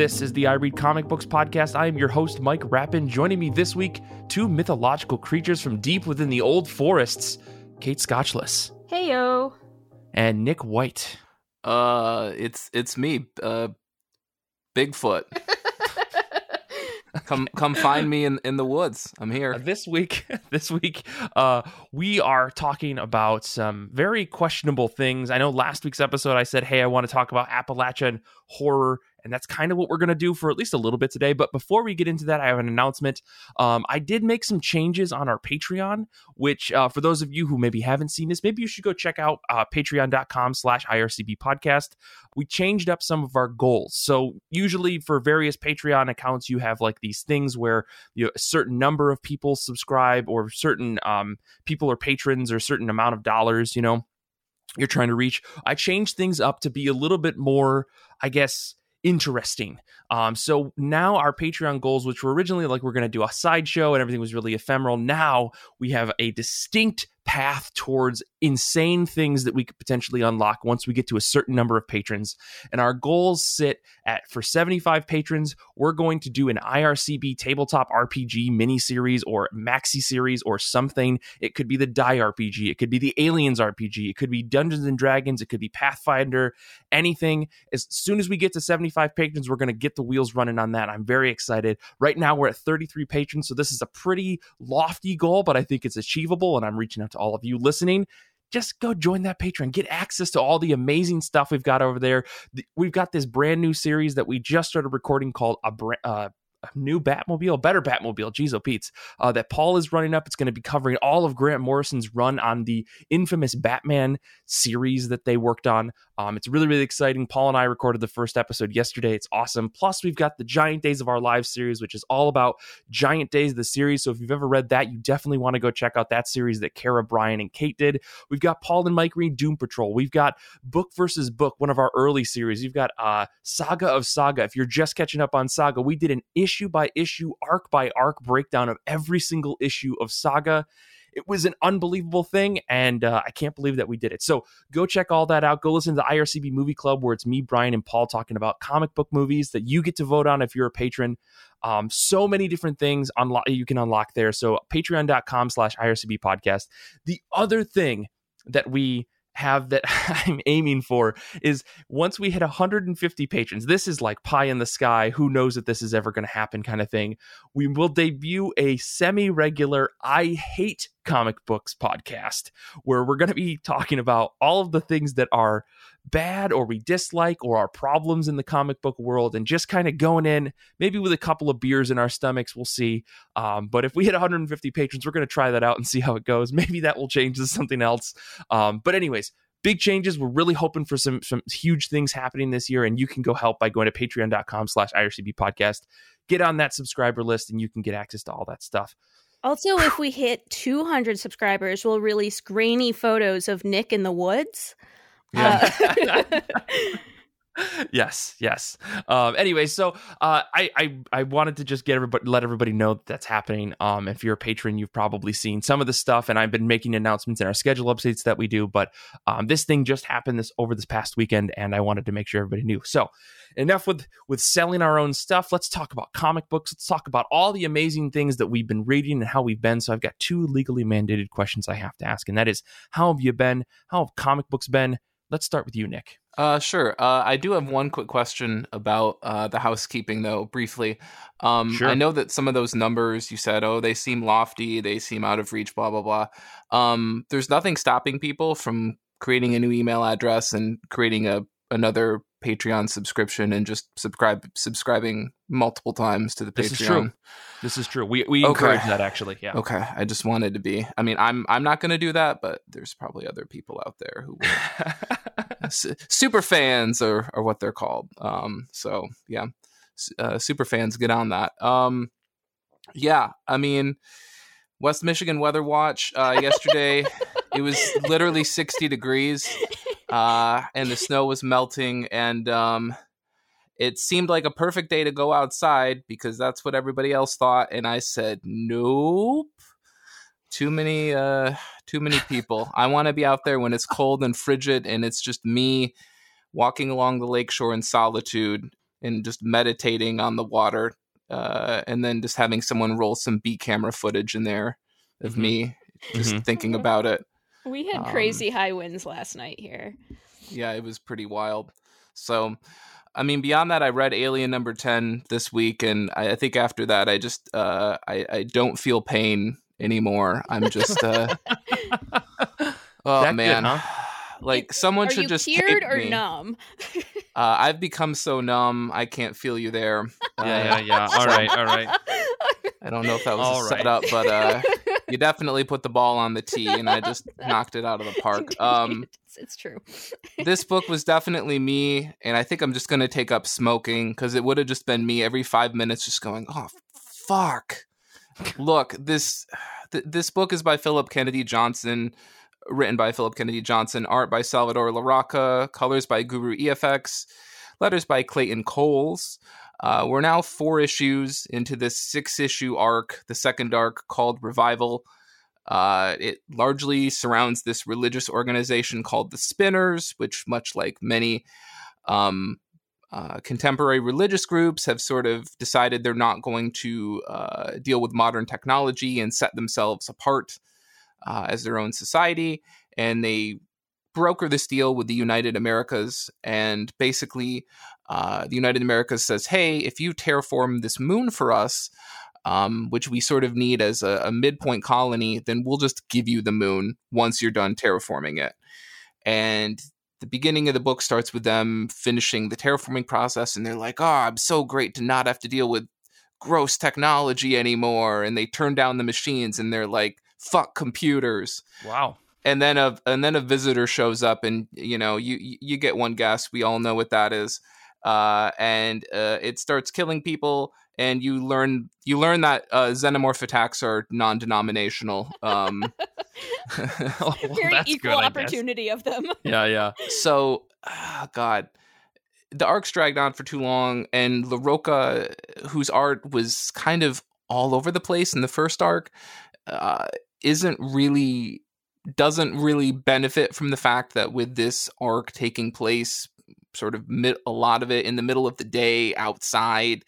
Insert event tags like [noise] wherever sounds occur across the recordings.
This is the I Read Comic Books podcast. I am your host, Mike Rappin. Joining me this week, two mythological creatures from deep within the old forests Kate Scotchless. Hey yo. And Nick White. Uh, it's it's me, uh, Bigfoot. come come find me in in the woods. I'm here. This week, [laughs] this week, uh, we are talking about some very questionable things. I know last week's episode I said, "Hey, I want to talk about Appalachian horror and that's kind of what we're going to do for at least a little bit today. But before we get into that, I have an announcement. Um, I did make some changes on our Patreon, which uh, for those of you who maybe haven't seen this, maybe you should go check out uh, patreon.com slash IRCB podcast. We changed up some of our goals. So usually for various Patreon accounts, you have like these things where you know, a certain number of people subscribe or certain um, people are patrons or a certain amount of dollars, you know, you're trying to reach. I changed things up to be a little bit more, I guess, interesting. Um, so now our Patreon goals, which were originally like we're going to do a sideshow and everything was really ephemeral, now we have a distinct path towards insane things that we could potentially unlock once we get to a certain number of patrons. And our goals sit at for 75 patrons, we're going to do an IRCB tabletop RPG mini series or maxi series or something. It could be the Die RPG, it could be the Aliens RPG, it could be Dungeons and Dragons, it could be Pathfinder, anything. As soon as we get to 75 patrons, we're going to get the wheels running on that. I'm very excited. Right now we're at 33 patrons, so this is a pretty lofty goal, but I think it's achievable and I'm reaching out to all of you listening just go join that Patreon. Get access to all the amazing stuff we've got over there. We've got this brand new series that we just started recording called a uh, a new Batmobile, better Batmobile, geez, oh Pete's, uh, that Paul is running up. It's going to be covering all of Grant Morrison's run on the infamous Batman series that they worked on. Um, it's really, really exciting. Paul and I recorded the first episode yesterday. It's awesome. Plus, we've got the Giant Days of Our Lives series, which is all about Giant Days of the series. So if you've ever read that, you definitely want to go check out that series that Kara, Brian, and Kate did. We've got Paul and Mike read Doom Patrol. We've got Book versus Book, one of our early series. You've got uh, Saga of Saga. If you're just catching up on Saga, we did an issue by issue, arc by arc breakdown of every single issue of Saga. It was an unbelievable thing, and uh, I can't believe that we did it. So go check all that out. Go listen to the IRCB Movie Club, where it's me, Brian, and Paul talking about comic book movies that you get to vote on if you're a patron. Um, so many different things unlock you can unlock there. So patreon.com slash IRCB podcast. The other thing that we have that [laughs] I'm aiming for is once we hit 150 patrons, this is like pie in the sky. Who knows that this is ever going to happen kind of thing. We will debut a semi regular I hate comic books podcast where we're going to be talking about all of the things that are bad or we dislike or our problems in the comic book world and just kind of going in maybe with a couple of beers in our stomachs we'll see. Um, but if we hit 150 patrons we're going to try that out and see how it goes. [laughs] Maybe that will change to something else. Um, but anyways big changes. We're really hoping for some some huge things happening this year and you can go help by going to patreon.com slash ircb podcast. Get on that subscriber list and you can get access to all that stuff also, if we hit 200 subscribers, we'll release grainy photos of Nick in the woods. Yeah. Uh- [laughs] yes, yes. Um, anyway, so uh, I, I I wanted to just get everybody let everybody know that that's happening. Um, if you're a patron, you've probably seen some of the stuff, and I've been making announcements in our schedule updates that we do. But um, this thing just happened this over this past weekend, and I wanted to make sure everybody knew. So enough with with selling our own stuff. Let's talk about comic books. Let's talk about all the amazing things that we've been reading and how we've been. So I've got two legally mandated questions I have to ask, and that is, how have you been? How have comic books been? Let's start with you, Nick. Uh, sure. Uh, I do have one quick question about uh, the housekeeping, though, briefly. Um, sure. I know that some of those numbers you said, oh, they seem lofty, they seem out of reach, blah, blah, blah. Um, there's nothing stopping people from creating a new email address and creating a another Patreon subscription and just subscribe subscribing multiple times to the this Patreon. Is true. This is true. We we okay. encourage that actually. Yeah. Okay. I just wanted to be. I mean, I'm I'm not going to do that, but there's probably other people out there who [laughs] super fans are or what they're called. Um. So yeah, uh, super fans get on that. Um. Yeah. I mean, West Michigan Weather Watch uh, yesterday. it was literally 60 degrees uh, and the snow was melting, and um, it seemed like a perfect day to go outside because that's what everybody else thought. And I said, nope. Too many, uh, too many people. I want to be out there when it's cold and frigid, and it's just me walking along the lakeshore in solitude and just meditating on the water, uh, and then just having someone roll some B camera footage in there of Mhm. me just Mhm. thinking about it. We had Um, crazy high winds last night here. Yeah, it was pretty wild. So, I mean, beyond that, I read Alien number ten this week, and I, I think after that, I just uh, I I don't feel pain anymore. I'm just uh, [laughs] oh That good, man. huh? [sighs] Like someone Are should you just cured tape or me. numb? Uh, I've become so numb, I can't feel you there. Uh, Yeah, yeah, yeah. All right, all right. I don't know if that was All a right. setup, but uh, [laughs] you definitely put the ball on the tee, and I just [laughs] knocked it out of the [laughs] park. Um, it's, it's true. this book [laughs] was definitely me, and I think I'm just going to take up smoking because it would have just been me every five minutes, just going, "Oh, fuck." Look, this th- this book is by Philip Kennedy Johnson, written by Philip Kennedy Johnson, art by Salvador Larroca, colors by Guru EFX, letters by Clayton Cowles. Uh, we're now four issues into this six issue arc, the second arc called Revival. Uh, it largely surrounds this religious organization called the Spinners, which, much like many um, uh, contemporary religious groups, have sort of decided they're not going to uh, deal with modern technology and set themselves apart uh, as their own society. And they broker this deal with the United Americas. And basically, uh, the United Americas says, hey, if you terraform this moon for us, um, which we sort of need as a, a midpoint colony, then we'll just give you the moon once you're done terraforming it. And the beginning of the book starts with them finishing the terraforming process, and they're like, oh, I'm so great to not have to deal with gross technology anymore. And they turn down the machines and they're like, fuck computers Wow. and then a and then a visitor shows up and you know you you get one guess we all know what that is uh, and uh, it starts killing people and you learn you learn that uh, xenomorph attacks are non-denominational um, [laughs] [laughs] [laughs] Well, Very that's equal good, opportunity of them. Yeah, yeah. so ah, god the arc's dragged on for too long and Larroca whose art was kind of all over the place in the first arc uh, isn't really doesn't really benefit from the fact that with this arc taking place sort of mid, a lot of it in the middle of the day outside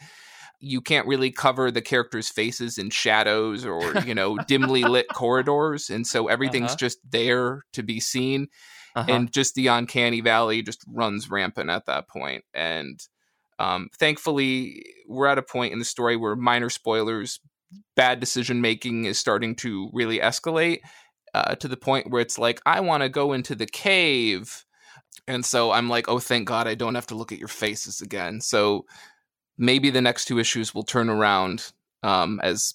you can't really cover the characters faces in shadows or you know dimly lit [laughs] corridors and so everything's Uh-huh. just there to be seen Uh-huh. and just the uncanny valley just runs rampant at that point. point and um, thankfully we're at a point in the story where minor spoilers bad decision making is starting to really escalate uh, to the point where it's like i want to go into the cave and so i'm like oh thank god i don't have to look at your faces again. So maybe the next two issues will turn around um, as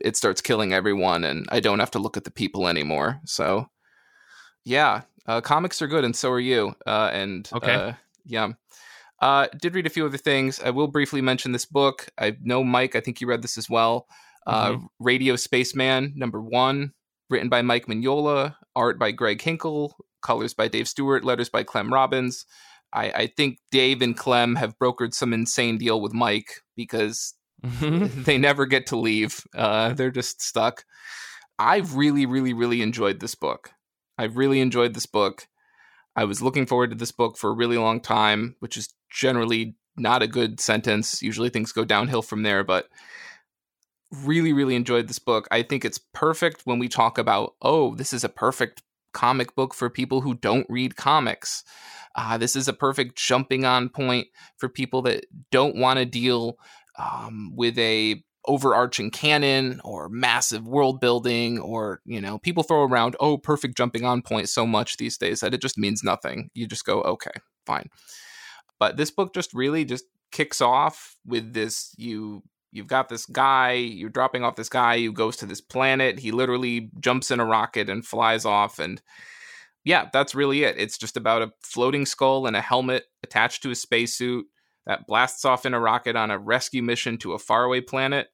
it starts killing everyone and i don't have to look at the people anymore. So yeah uh, comics are good and so are you uh, and Okay. uh, yeah. Uh, did read a few other things. I will briefly mention this book. I know mike i think you read this as well. Uh, radio spaceman number one written by mike mignola art by greg hinkle colors by dave stewart letters by clem robins I, I think dave and clem have brokered some insane deal with mike because [laughs] they never get to leave. Uh, they're just stuck. I've really, really, really enjoyed this book. I've really enjoyed this book. I was looking forward to this book for a really long time, which is generally not a good sentence. Usually things go downhill from there, but really, really enjoyed this book. I think it's perfect when we talk about, oh, this is a perfect comic book for people who don't read comics. Uh, this is a perfect jumping on point for people that don't want to deal um, with a overarching canon or massive world building or you know people throw around oh perfect jumping on point so much these days that it just means nothing you just go okay fine but this book just really just kicks off with this you you've got this guy you're dropping off this guy who goes to this planet he literally jumps in a rocket and flies off and yeah that's really it it's just about a floating skull and a helmet attached to a spacesuit that blasts off in a rocket on a rescue mission to a faraway planet.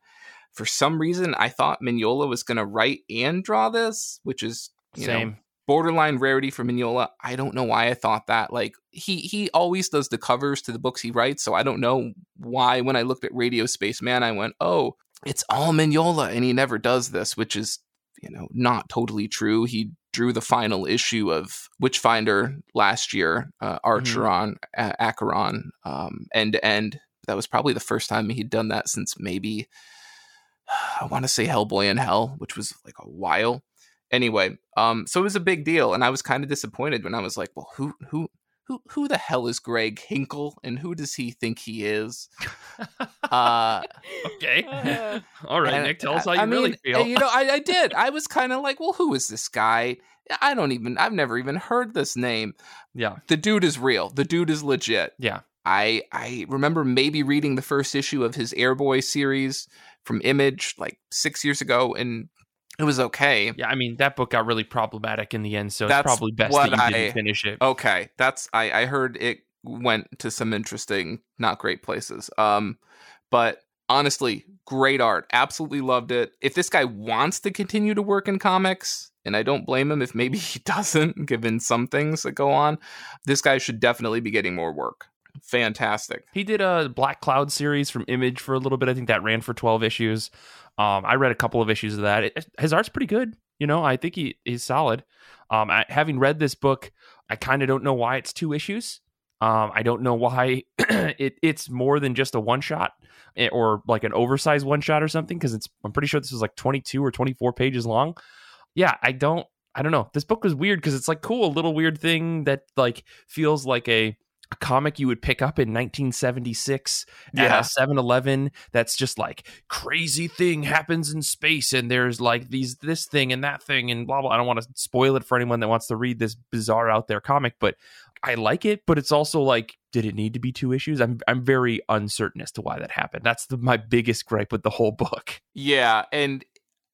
For some reason, I thought Mignola was going to write and draw this, which is you know Same. Borderline rarity for Mignola. I don't know why I thought that. Like he he always does the covers to the books he writes, so I don't know why when I looked at Radio Space Man, I went, "Oh, it's all Mignola," and he never does this, which is you know not totally true. He drew the final issue of Witchfinder last year, uh, Archeron, mm-hmm. Acheron, um, end to end. That was probably the first time he'd done that since maybe [sighs] I want to say Hellboy in Hell, which was like a while. Anyway, um, so it was a big deal, and I was kind of disappointed when I was like, "Well, who, who, who, who the hell is Greg Hinkle, and who does he think he is?" [laughs] uh, okay, [laughs] uh, all right, Nick, tell us how you I really feel. You know, I, I did. I was kind of like, "Well, who is this guy?" I don't even. I've never even heard this name. Yeah, the dude is real. The dude is legit. Yeah. I I remember maybe reading the first issue of his Airboy series from Image like six years ago, and it was okay. Yeah, I mean that book got really problematic in the end, so that's it's probably best that you I, didn't finish it. Okay, that's I I heard it went to some interesting, not great places. Um, but honestly, great art. Absolutely loved it. If this guy wants to continue to work in comics, and I don't blame him if maybe [laughs] he doesn't, given some things that go on, this guy should definitely be getting more work fantastic. He did a Black Cloud series from Image for a little bit. I think that ran for 12 issues. Um, I read a couple of issues of that. It, his art's pretty good. You know, I think he he's solid. Um, I, having read this book, I kind of don't know why it's two issues. Um, I don't know why [clears throat] it, it's more than just a one shot eh, or like an oversized one shot or something because it's I'm pretty sure this was like 22 or 24 pages long. Yeah, I don't I don't know. This book was weird because it's like cool, a little weird thing that like feels like a a comic you would pick up in 1976 yeah. at a 7-Eleven that's just like crazy thing happens in space and there's like these this thing and that thing and blah blah. I don't want to spoil it for anyone that wants to read this bizarre out there comic, but I like it, but it's also like did it need to be two issues? I'm I'm very uncertain as to why that happened. That's the, my biggest gripe with the whole book. Yeah, and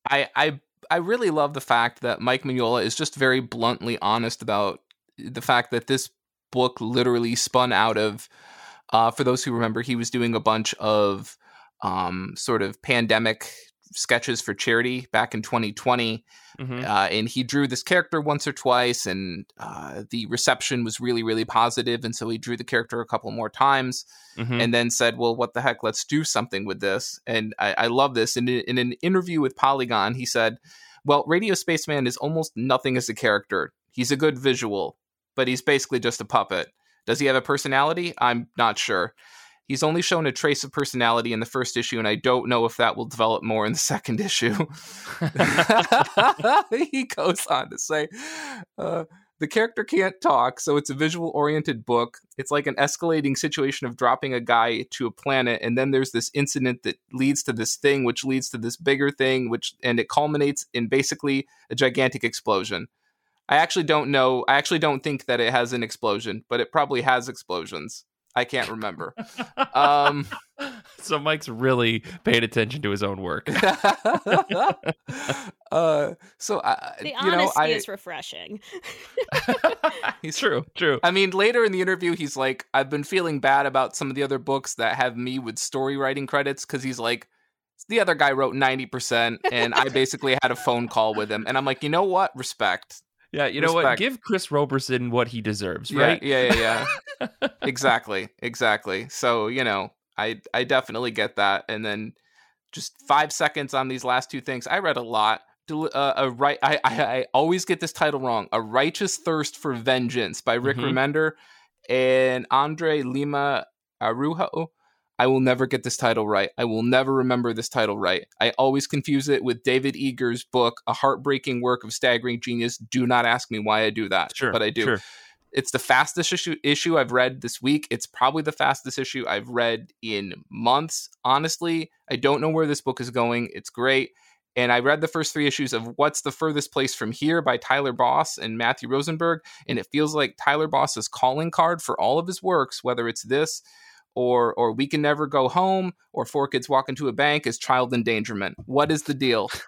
I I I really love the fact that Mike Mignola is just very bluntly honest about the fact that this book literally spun out of. Uh, for those who remember, he was doing a bunch of um, sort of pandemic sketches for charity back in 2020. Mm-hmm. Uh, and he drew this character once or twice, and uh, the reception was really, really positive. And so he drew the character a couple more times mm-hmm. and then said, Well, what the heck? Let's do something with this. And I, I love this. In, in an interview with Polygon, he said, Well, Radio Spaceman is almost nothing as a character. He's a good visual but he's basically just a puppet. Does he have a personality? I'm not sure. He's only shown a trace of personality in the first issue, and I don't know if that will develop more in the second issue. [laughs] [laughs] he goes on to say, uh, the character can't talk, so it's a visual oriented book. It's like an escalating situation of dropping a guy to a planet, and then there's this incident that leads to this thing, which leads to this bigger thing, which and it culminates in basically a gigantic explosion. I actually don't know. I actually don't think that it has an explosion, but it probably has explosions. I can't remember. um, [laughs] so Mike's really paid attention to his own work. [laughs] uh, so I, the you know, honesty I, is refreshing. he's [laughs] true, true. I mean, later in the interview, he's like, "I've been feeling bad about some of the other books that have me with story writing credits because he's like." The other guy wrote 90%, and I basically had a phone call with him. And I'm like, you know what? Respect yeah, you know what? Give Chris Roberson what he deserves, right? Yeah, yeah, yeah. yeah. [laughs] exactly, exactly. So you know, I I definitely get that. And then just five seconds on these last two things. I read a lot. Uh, a right, I, I, I always get this title wrong. A righteous thirst for vengeance by Rick mm-hmm. Remender and Andre Lima Araujo. I will never get this title right. I will never remember this title right. I always confuse it with David Eggers's book, A Heartbreaking Work of Staggering Genius. Do not ask me why I do that, sure, but I do. Sure. It's the fastest issue, issue I've read this week. It's probably the fastest issue I've read in months. Honestly, I don't know where this book is going. It's great. And I read the first three issues of What's the Furthest Place from Here by Tyler Boss and Matthew Rosenberg. And it feels like Tyler Boss's calling card for all of his works, whether it's this or or we can never go home or four kids walk into a bank is child endangerment. What is the deal? [laughs]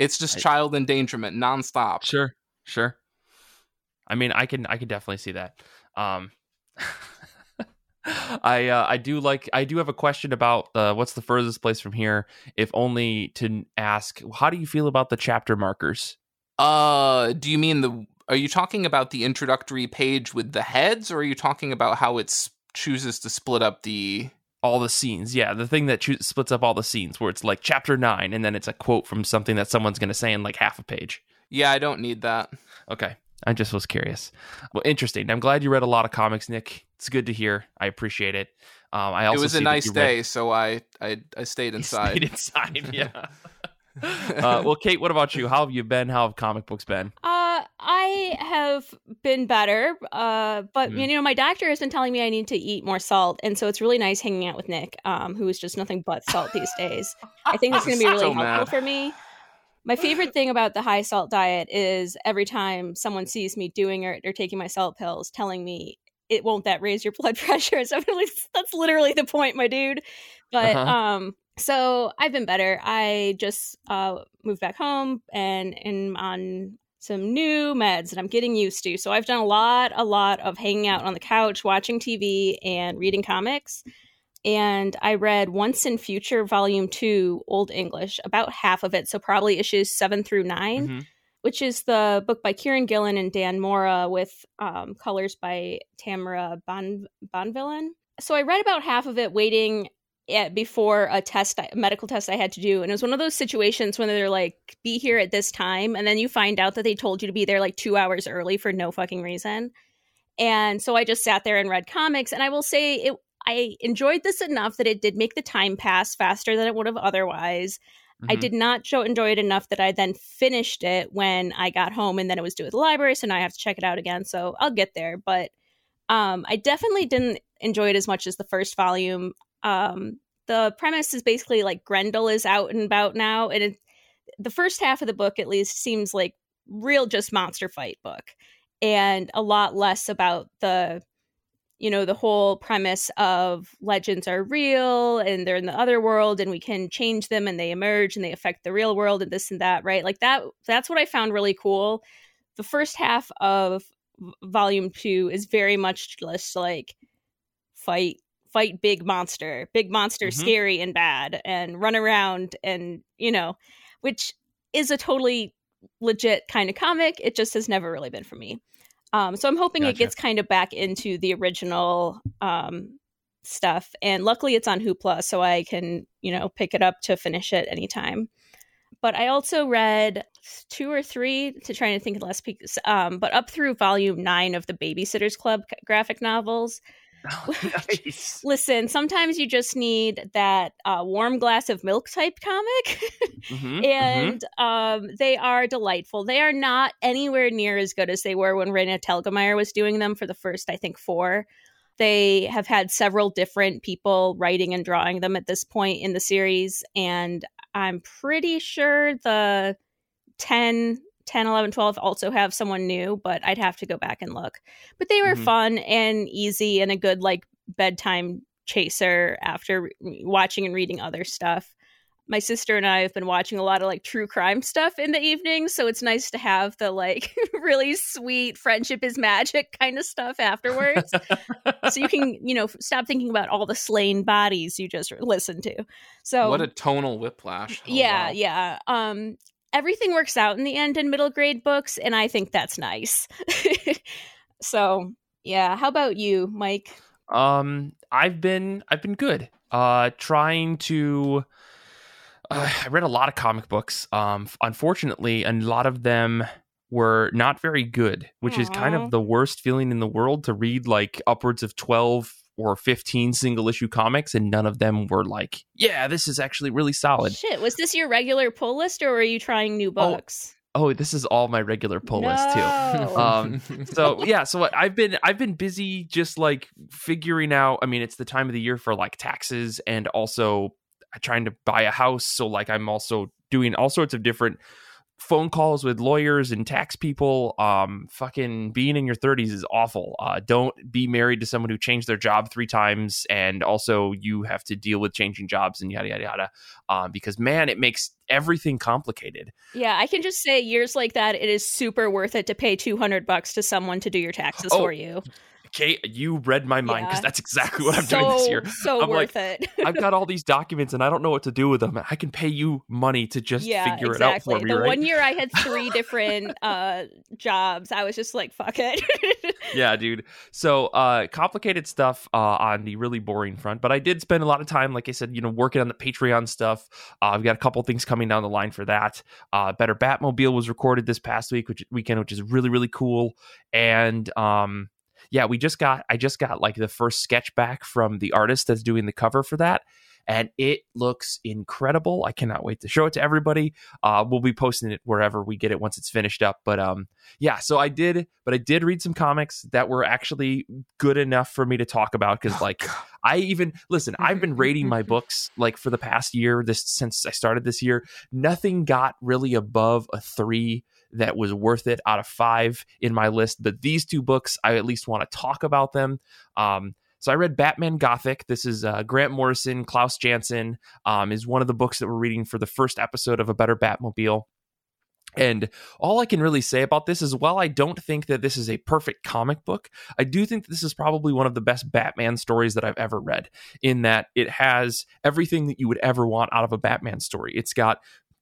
It's just I, child endangerment nonstop. Sure, sure. I mean, I can I can definitely see that. Um, [laughs] I uh, I do like I do have a question about uh, what's the furthest place from here, if only to ask how do you feel about the chapter markers? Uh, do you mean the? Are you talking about the introductory page with the heads, or are you talking about how it's chooses to split up the all the scenes. Yeah, the thing that cho- splits up all the scenes, where it's like chapter nine, and then it's a quote from something that someone's going to say in like half a page. Yeah, I don't need that. Okay. I just was curious. Well, interesting. I'm glad you read a lot of comics, Nick. It's good to hear. I appreciate it. Um, I also it was a nice day, read- so I I, I stayed [laughs] inside. stayed inside. Yeah. [laughs] [laughs] uh, well, Kate, what about you? How have you been? How have comic books been? Uh, I have been better, uh, but Mm. you know, my doctor has been telling me I need to eat more salt, and so it's really nice hanging out with Nick, um, who is just nothing but salt these days. I think it's [laughs] going to be really So helpful mad. for me. My favorite thing about the high salt diet is every time someone sees me doing it or taking my salt pills, telling me it won't that raise your blood [laughs] pressure. So I'm that's literally the point, my dude. But Uh-huh. um, so I've been better. I just uh moved back home and am on some new meds that I'm getting used to. So I've done a lot, a lot of hanging out on the couch, watching TV, and reading comics. And I read Once and Future Volume 2, Old English, about half of it. So probably issues seven through 9 Mhm. which is the book by Kieron Gillen and Dan Mora with um, colors by Tamara bon- Bonvillain. So I read about half of it waiting at, before a test, a medical test I had to do. And it was one of those situations when they're like, be here at this time. And then you find out that they told you to be there like two hours early for no fucking reason. And so I just sat there and read comics. And I will say it, I enjoyed this enough that it did make the time pass faster than it would have otherwise. I Mhm. did not show, enjoy it enough that I then finished it when I got home, and then it was due at the library, so now I have to check it out again. So I'll get there, but um, I definitely didn't enjoy it as much as the first volume. Um, the premise is basically like Grendel is out and about now, and it, the first half of the book, at least, seems like real just monster fight book, and a lot less about the you know the whole premise of legends are real and they're in the other world and we can change them and they emerge and they affect the real world and this and that right? Like that that's what i found really cool. The first half of volume 2 is very much just like fight fight big monster big monster Mhm. scary and bad and run around and you know which is a totally legit kind of comic it just has never really been for me um, so I'm hoping it gets kind of back into the original um, stuff. And luckily, it's on Hoopla, so I can you know pick it up to finish it anytime. But I also read two or three to try to think of the last peak, um, but up through volume nine of the Babysitters Club graphic novels. [laughs] nice. Listen, sometimes you just need that uh, warm glass of milk type comic. Mhm, [laughs] mhm. and um, they are delightful. They are not anywhere near as good as they were when Raina Telgemeier was doing them for the first, I think, four. They have had several different people writing and drawing them at this point in the series, and I'm pretty sure the 10, 10, 11, 12 also have someone new, but I'd have to go back and look. But they were Mhm. fun and easy and a good like bedtime chaser after watching and reading other stuff my sister and I have been watching a lot of like true crime stuff in the evenings, so it's nice to have the like [laughs] really sweet friendship is magic kind of stuff afterwards. so you can, you know, stop thinking about all the slain bodies you just listened to. So what a tonal whiplash. Oh, yeah, wow. yeah. Um everything works out in the end in middle grade books and I think that's nice. [laughs] so, yeah, how about you, Mike? Um, I've been I've been good. Uh, trying to. Uh, I read a lot of comic books. Um, unfortunately, a lot of them were not very good, which is kind of the worst feeling in the world to read like upwards of twelve or fifteen single issue comics, and none of them were like, yeah, this is actually really solid. Shit, was this your regular pull list or were you trying new Oh, books? Oh, this is all my regular pull list too. [laughs] Um, so [laughs] yeah so i've been i've been busy just like figuring out i mean it's the time of the year for like taxes and also trying to buy a house so like i'm also doing all sorts of different phone calls with lawyers and tax people um fucking being in your 30s is awful uh don't be married to someone who changed their job three times and also you have to deal with changing jobs and yada yada yada um because man it makes everything complicated Yeah, I can just say years like that, it is super worth it to pay 200 bucks to someone to do your taxes Oh. for you. Kate, you read my mind because Yeah. that's exactly what I'm so, doing this year. So I'm worth it. [laughs] I've got all these documents and I don't know what to do with them. I can pay you money to just yeah, figure exactly. it out for me, the right? one year I had [laughs] three different uh jobs, I was just like, fuck it. [laughs] yeah, dude. So, uh, complicated stuff uh, on the really boring front, but I did spend a lot of time, like I said, you know, working on the Patreon stuff. Uh, I've got a couple things coming down the line for that. Uh, Better Batmobile was recorded this past week, which weekend, which is really really cool, and um, yeah, we just got I just got like the first sketch back from the artist that's doing the cover for that. And it looks incredible. I cannot wait to show it to everybody. Uh, we'll be posting it wherever we get it once it's finished up. But um, yeah, so I did, but I did read some comics that were actually good enough for me to talk about because, Oh, like, I even listen. I've been rating my [laughs] books like for the past year. This since I started this year, nothing got really above a three that was worth it out of five in my list. But these two books, I at least want to talk about them. Um, so I read Batman Gothic. This is uh, Grant Morrison, Klaus Janson um, is one of the books that we're reading for the first episode of A Better Batmobile. And all I can really say about this is while I don't think that this is a perfect comic book, I do think this is probably one of the best Batman stories that I've ever read, in that it has everything that you would ever want out of a Batman story. It's got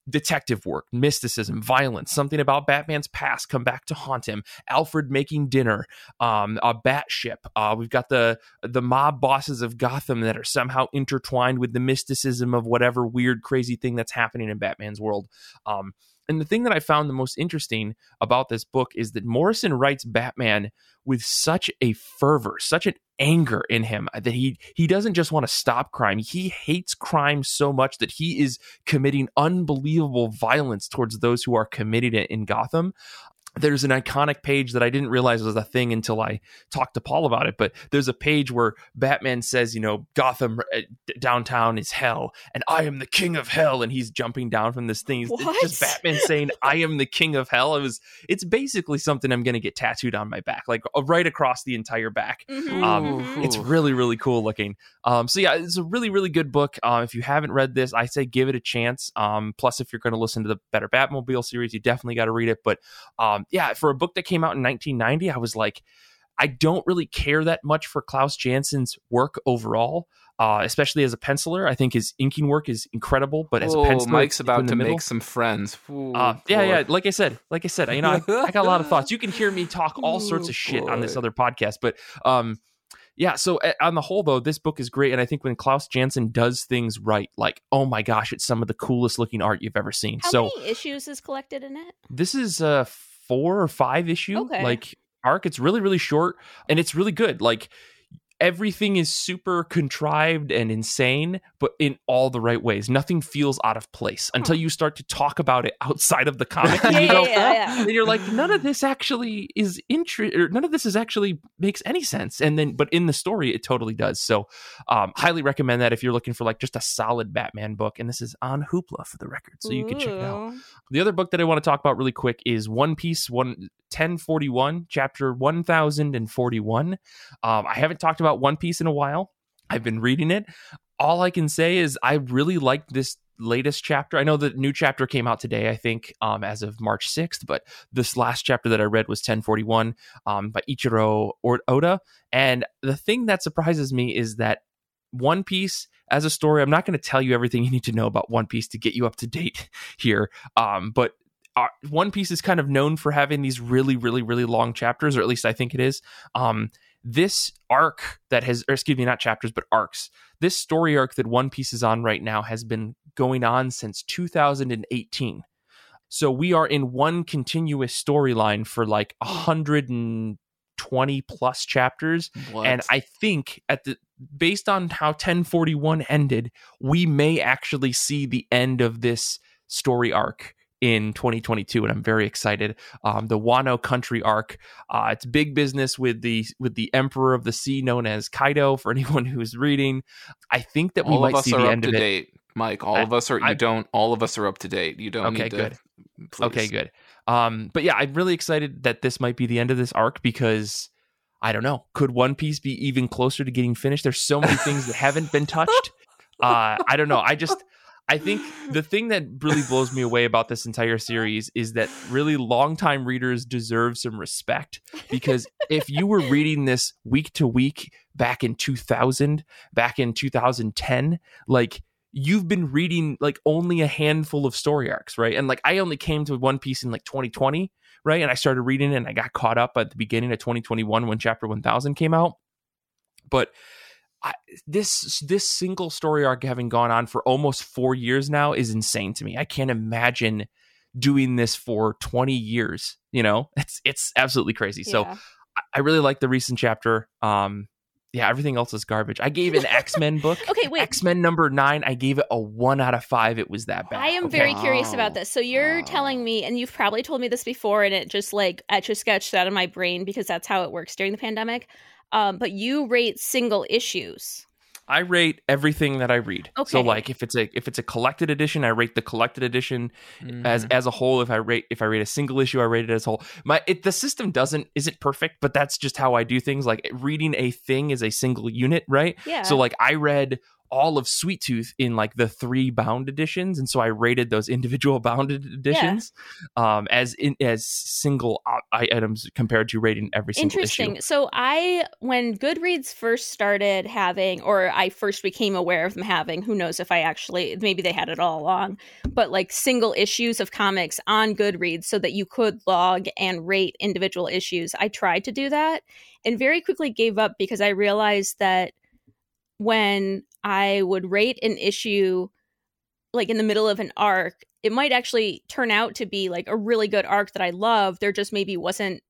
detective work, mysticism, violence, something about Batman's past come back to haunt him, Alfred making dinner, um, a bat ship. Uh, we've got the the mob bosses of Gotham that are somehow intertwined with the mysticism of whatever weird, crazy thing that's happening in Batman's world. Um, and the thing that I found the most interesting about this book is that Morrison writes Batman with such a fervor, such an anger in him uh, that he he doesn't just want to stop crime. He hates crime so much that he is committing unbelievable violence towards those who are committed it in Gotham. There's an iconic page that I didn't realize was a thing until I talked to Paul about it. But there's a page where Batman says, you know, Gotham uh, downtown is hell, and I am the king of hell, and he's jumping down from this thing. It's What? just Batman saying, "I am the king of hell." It was, it's basically something I'm going to get tattooed on my back, like uh, right across the entire back. Mhm, Um. It's really, really cool looking. Um, so yeah, it's a really, really good book. Um, if you haven't read this, I say give it a chance. Um, plus, if you're going to listen to the Better Batmobile series, you definitely got to read it. But um, yeah, for a book that came out in 1990, I was like, I don't really care that much for Klaus Janson's work overall, uh, especially as a penciler. I think his inking work is incredible, but as a Oh, penciler, Mike's it's in about to middle. make some friends. Ooh, Uh, yeah, boy. yeah. Like I said, like I said, you know, I, I got a lot of thoughts. You can hear me talk [laughs] all sorts of shit on this other podcast, but um, yeah. So uh, on the whole, though, this book is great, and I think when Klaus Janson does things right, like oh my gosh, it's some of the coolest looking art you've ever seen. How so many issues is collected in it? this is a four or five issue Okay. like arc. It's really really short, and it's really good. Like everything is super contrived and insane, but in all the right ways. Nothing feels out of place until you start to talk about it outside of the comic. and Yeah, [laughs] you yeah, go, yeah, yeah. and you're like, none of this actually is interest, or none of this is actually makes any sense. And then, but in the story, it totally does. So, um, highly recommend that if you're looking for like just a solid Batman book. And this is on Hoopla for the record, so you can check it out. The other book that I want to talk about really quick is One Piece one. 1041 chapter 1041 um, i haven't talked about one piece in a while. I've been reading it. All i can say is i really liked this latest chapter. I know the new chapter came out today i think um, as of march 6th but this last chapter that i read was 1041 um, by Eiichiro Or- oda. And the thing that surprises me is that one piece as a story i'm not going to tell you everything you need to know about one piece to get you up to date [laughs] here um, but One Piece is kind of known for having these really, really, really long chapters, or at least I think it is. Um, this arc that has, or excuse me, not chapters, but arcs. This story arc that One Piece is on right now has been going on since 2018. So we are in one continuous storyline for like 120 plus chapters. What? And I think at the based on how 1041 ended, we may actually see the end of this story arc in 2022 and I'm very excited. Um, the Wano country arc, uh, it's big business with the with the emperor of the sea known as Kaido for [laughs] anyone who's reading. I think that we all might of us see the up end to of it. date, Mike. All I- of us are. You I- don't. All of us are up to date. You don't Okay, need to. good. please. Okay, good. Um, but yeah, I'm really excited that this might be the end of this arc because I don't know. Could One Piece be even closer to getting finished? There's so many things that haven't been touched. [laughs] Uh, I don't know. I just I think the [laughs] thing that really blows me away about this entire series is that really longtime readers deserve some respect because if you were reading this week to week back in 2000, back in 2010, like you've been reading like only a handful of story arcs, right? And like I only came to One Piece in like 2020, right? And I started reading it and I got caught up at the beginning of 2021 when chapter 1000 came out. But I, this this single story arc having gone on for almost 4 years now is insane to me. I can't imagine doing this for 20 years, you know? [laughs] It's it's absolutely crazy. Yeah. So I really like the recent chapter. Um yeah, everything else is garbage. I gave an [laughs] X Men book. okay, wait. X Men number nine. I gave it a one out of five. It was that bad. I am okay. very curious about this. So you're telling me, and you've probably told me this before, and it just like etch a sketched out of my brain because that's how it works during the pandemic. Um, but you rate single issues. I rate everything that I read. Okay. So like if it's a if it's a collected edition, I rate the collected edition mm-hmm. as as a whole. If I rate if I rate a single issue, I rate it as a whole. My it, the system doesn't isn't perfect, but that's just how I do things. Like reading a thing is a single unit, right? Yeah. So like I read all of Sweet Tooth in like the three bound editions, and so I rated those individual [laughs] bounded editions yeah. um, as in, as single items compared to rating every single issue. Interesting. Issue. So I, when Goodreads first started having, or I first became aware of them having, who knows if I actually maybe they had it all along, but like single issues of comics on Goodreads so that you could log and rate individual issues. I tried to do that and very quickly gave up because I realized that when I would rate an issue like in the middle of an arc, it might actually turn out to be like a really good arc that I love. There just maybe wasn't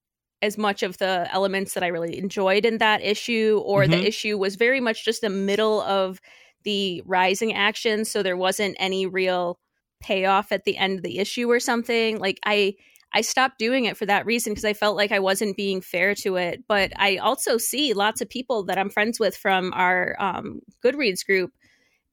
as much of the elements that I really enjoyed in that issue, or mm-hmm. the issue was very much just the middle of the rising action. So there wasn't any real payoff at the end of the issue or something. Like I I stopped doing it for that reason because I felt like I wasn't being fair to it. But I also see lots of people that I'm friends with from our um, Goodreads group,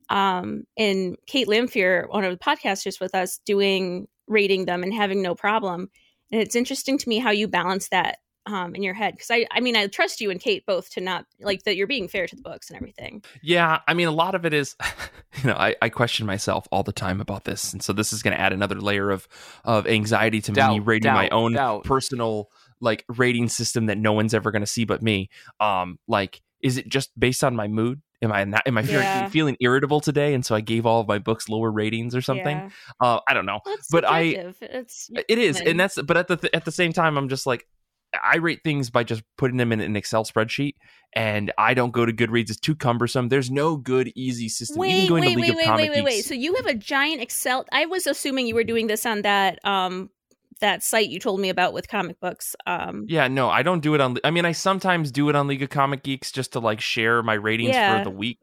um, and Kate Lamphere, one of the podcasters with us, doing rating them and having no problem. And it's interesting to me how you balance that um, in your head because I, I mean, I trust you and Kate both to not like that you're being fair to the books and everything. Yeah, I mean, a lot of it is, [laughs] you know, I, I question myself all the time about this, and so this is going to add another layer of of anxiety to doubt, me rating doubt, my own doubt. personal like rating system that no one's ever going to see but me. Um, like, is it just based on my mood? Am I not, am I yeah. feeling irritable today, and so I gave all of my books lower ratings or something? Yeah. Uh, I don't know, well, but subjective. I it's it is, and that's but at the th- at the same time, I'm just like I rate things by just putting them in an Excel spreadsheet, and I don't go to Goodreads. It's too cumbersome. There's no good, easy system. Wait, Even going wait, to League wait, of wait, Comic wait, wait, wait. So you have a giant Excel. I was assuming you were doing this on that um that site you told me about with comic books. Um, yeah, no, I don't do it on. I mean, I sometimes do it on League of Comic Geeks just to like share my ratings yeah. for the week.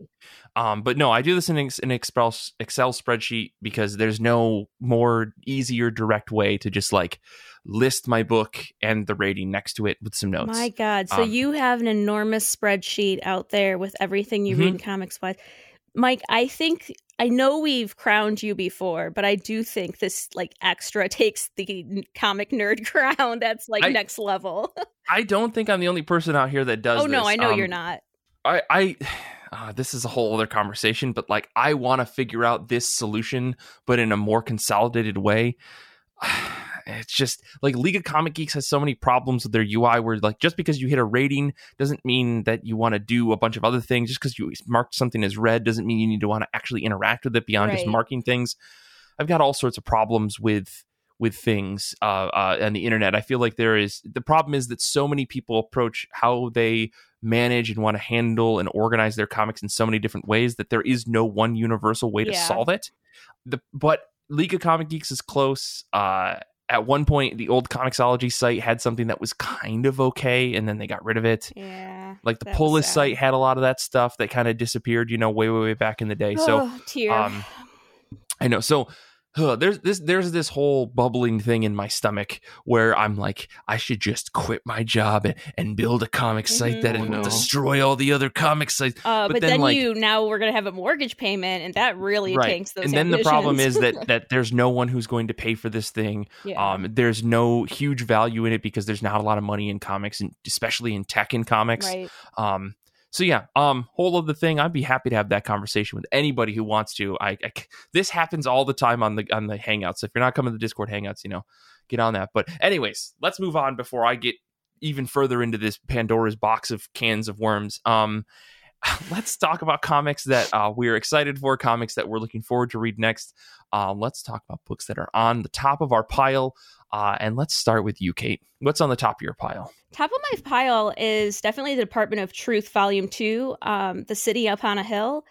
Um, but no, I do this in an Excel Excel spreadsheet because there's no more easier direct way to just like list my book and the rating next to it with some notes. My God, so um, you have an enormous spreadsheet out there with everything you mm-hmm. read in comics wise. Mike, I think I know we've crowned you before, but I do think this like extra [laughs] takes the comic nerd [laughs] crown. That's like I, next level. [laughs] I don't think I'm the only person out here that does. Oh no, this. I know um, you're not. I, I uh, [sighs] this is a whole other conversation, but like I want to figure out this solution, but in a more consolidated way. [sighs] it's just like League of Comic Geeks has so many problems with their UI where like just because you hit a rating doesn't mean that you want to do a bunch of other things. Just because you marked something as red doesn't mean you need to want to actually interact with it beyond right. just marking things. I've got all sorts of problems with with things uh, uh, and the internet. I feel like there is the problem is that so many people approach how they manage and want to handle and organize their comics in so many different ways that there is no one universal way to yeah. solve it. The but League of Comic Geeks is close. Uh, at one point the old Comixology site had something that was kind of okay and then they got rid of it. Yeah like the Polis site had a lot of that stuff that kind of disappeared you know way way way back in the day. So oh, um i know. So huh, there's this there's this whole bubbling thing in my stomach where I'm like, I should just quit my job and, and build a comic site mm-hmm. that will no. destroy all the other comic sites. Uh, but, but, then, then like, you now we're gonna have a mortgage payment, and that really right. tanks those. And then the problem is that that there's no one who's going to pay for this thing. [laughs] Yeah. Um, there's no huge value in it because there's not a lot of money in comics, and especially in tech in comics. Right. Um, so yeah, um, whole of the thing. I'd be happy to have that conversation with anybody who wants to. I, I this happens all the time on the on the Hangouts. If you're not coming to the Discord Hangouts, you know, get on that. But anyways, let's move on before I get even further into this Pandora's box of cans of worms. Um, [laughs] let's talk about comics that uh, we're excited for, comics that we're looking forward to read next. Uh, let's talk about books that are on the top of our pile. Uh, and let's start with you, Kate. What's on the top of your pile? Top of my pile is definitely the Department of Truth, Volume 2, um, The City Up on a Hill.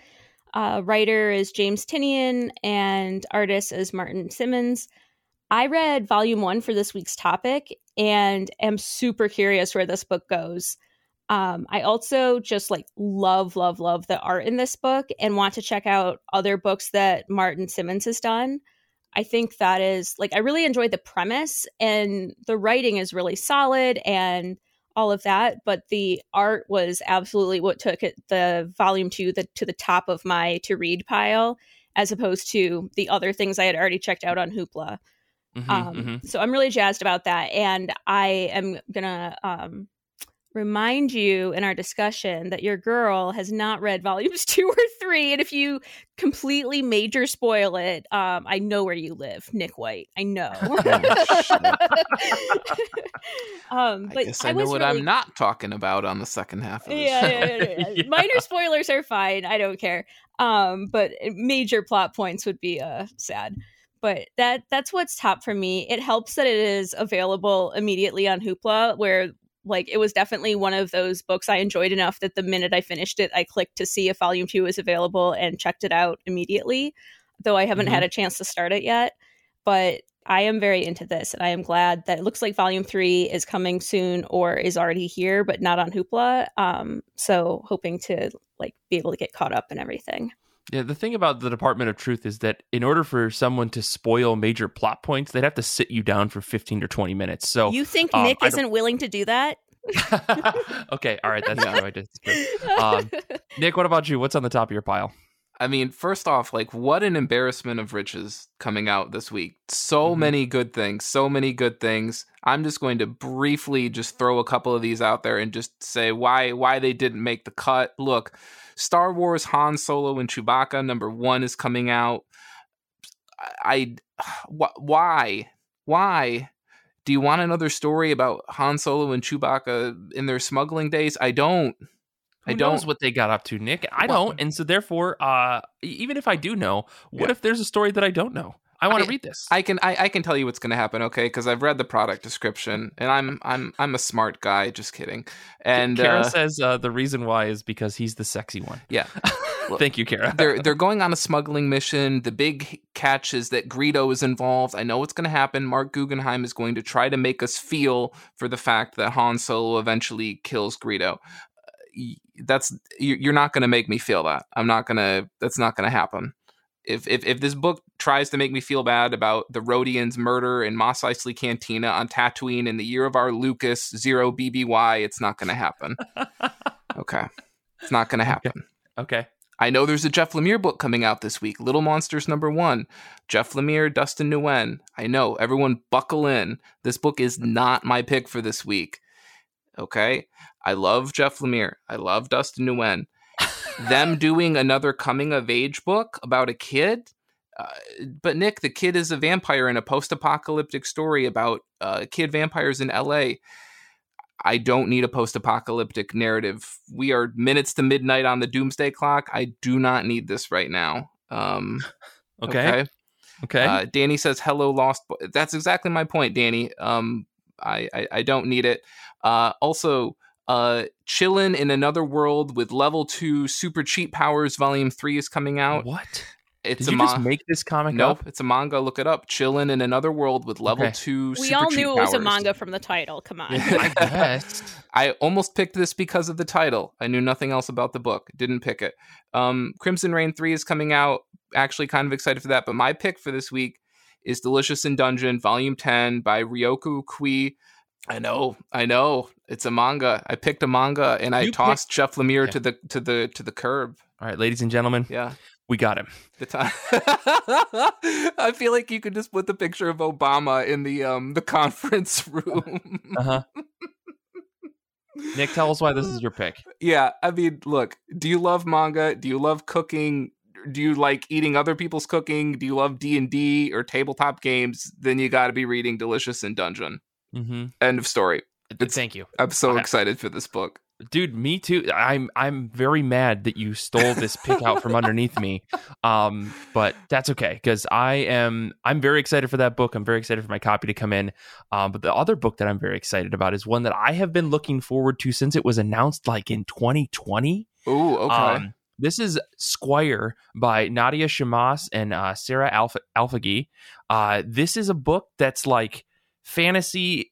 Uh, writer is James Tynion, and artist is Martin Simmonds. I read Volume 1 for this week's topic and am super curious where this book goes. Um, I also just like love, love, love the art in this book and want to check out other books that Martin Simmonds has done. I think that is like, I really enjoyed the premise and the writing is really solid and all of that. But the art was absolutely what took it, the volume two the, to the top of my to read pile, as opposed to the other things I had already checked out on Hoopla. Mm-hmm, um, mm-hmm. So I'm really jazzed about that. And I am going to, um, remind you in our discussion that your girl has not read volumes [laughs] two or three. And if you completely major spoil it, um, I know where you live, Nick White. I know. [laughs] [laughs] um, but I guess I, I know what really... I'm not talking about on the second half of yeah, yeah, yeah, yeah, Minor spoilers are fine. I don't care. Um, but major plot points would be uh, sad but that that's what's top for me. It helps that it is available immediately on Hoopla, where like it was definitely one of those books I enjoyed enough that the minute I finished it, I clicked to see if volume two was available and checked it out immediately. Though I haven't mm-hmm. had a chance to start it yet, but I am very into this, and I am glad that it looks like volume three is coming soon or is already here, but not on Hoopla. Um, so hoping to like be able to get caught up and everything. Yeah, the thing about the Department of Truth is that in order for someone to spoil major plot points, they'd have to sit you down for 15 or 20 minutes. So You think um, Nick isn't willing to do that? [laughs] okay, all right, that's how I disagree. Um, [laughs] Nick, what about you? What's on the top of your pile? I mean, first off, like what an embarrassment of riches coming out this week. So mm-hmm. many good things, so many good things. I'm just going to briefly just throw a couple of these out there and just say why why they didn't make the cut. Look, Star Wars Han Solo and Chewbacca number 1 is coming out. I, I [sighs] why? Why? Do you want another story about Han Solo and Chewbacca in their smuggling days? I don't. Who I don't knows what they got up to, Nick. I don't, and so therefore, uh, even if I do know, what yeah. if there's a story that I don't know? I want to read this. I can I, I can tell you what's going to happen, okay? Because I've read the product description, and I'm I'm I'm a smart guy. Just kidding. And Kara uh, says uh, the reason why is because he's the sexy one. Yeah. [laughs] Thank you, Kara. they're [laughs] they're going on a smuggling mission. The big catch is that Greedo is involved. I know what's going to happen. Marc Guggenheim is going to try to make us feel for the fact that Han Solo eventually kills Greedo that's you're not going to make me feel that. I'm not going to. That's not going to happen. If, if if this book tries to make me feel bad about the Rodians' murder in Mos Eisley Cantina on Tatooine in the year of our Lucas zero BBY, it's not going to happen. okay, it's not going to happen. Okay. okay. I know there's a Jeff Lemire book coming out this week, Little Monsters number one. Jeff Lemire, Dustin Nguyen. I know, everyone buckle in. This book is not my pick for this week. Okay. I love Jeff Lemire. I love Dustin Nguyen. Them doing another coming of age book about a kid. Uh, but Nick, the kid is a vampire in a post apocalyptic story about uh, kid vampires in LA. I don't need a post apocalyptic narrative. We are minutes to midnight on the doomsday clock. I do not need this right now. Um, [laughs] okay. Okay. okay. Uh, Danny says, hello, lost. Bo-. That's exactly my point, Danny. Um, I, I, I don't need it. Uh, also, uh, chillin' in another world with level two super cheap powers. Volume three is coming out. What? It's Did a you just make this comic nope, up? it's a manga. Look it up. Chillin' in another world with level okay. two. We all knew it was a manga from the title. Come on. I [laughs] guess. I almost picked this because of the title. I knew nothing else about the book. Didn't pick it. Um, Crimson Rain three is coming out. Actually, kind of excited for that. But my pick for this week is Delicious in Dungeon, Volume ten by Ryoko Kui. I know, I know. It's a manga. I picked a manga and I tossed picked... Jeff Lemire yeah. to the to the to the curb. All right, ladies and gentlemen. Yeah. We got him. The time. [laughs] I feel like you could just put the picture of Obama in the um the conference [laughs] room. uh-huh. Nick, tell us why this is your pick. Yeah, I mean, look, do you love manga? Do you love cooking? Do you like eating other people's cooking? Do you love D and D or tabletop games? Then you got to be reading Delicious in Dungeon. Mm-hmm. End of story. It's, Thank you. I'm so excited for this book dude me too i'm i'm very mad that you stole this pick out from underneath me um but that's okay because i am i'm very excited for that book i'm very excited for my copy to come in um but the other book that i'm very excited about is one that i have been looking forward to since it was announced like in 2020 oh okay um, this is Squire by Nadia Shammas and uh, Sarah Alf- Alfaghi. Uh, this is a book that's like fantasy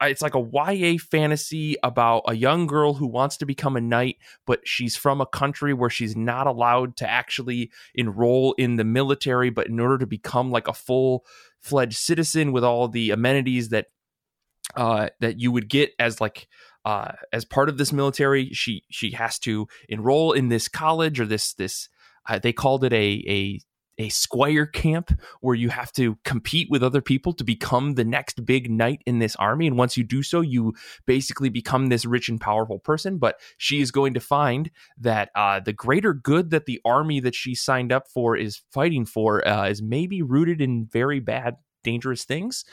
it's like a YA fantasy about a young girl who wants to become a knight, but she's from a country where she's not allowed to actually enroll in the military. But in order to become like a full fledged citizen with all the amenities that uh, that you would get as like uh, as part of this military, she she has to enroll in this college or this this uh, they called it a a a squire camp where you have to compete with other people to become the next big knight in this army. And once you do so you basically become this rich and powerful person. But she is going to find that uh, the greater good that the army that she signed up for is fighting for uh, is maybe rooted in very bad dangerous things.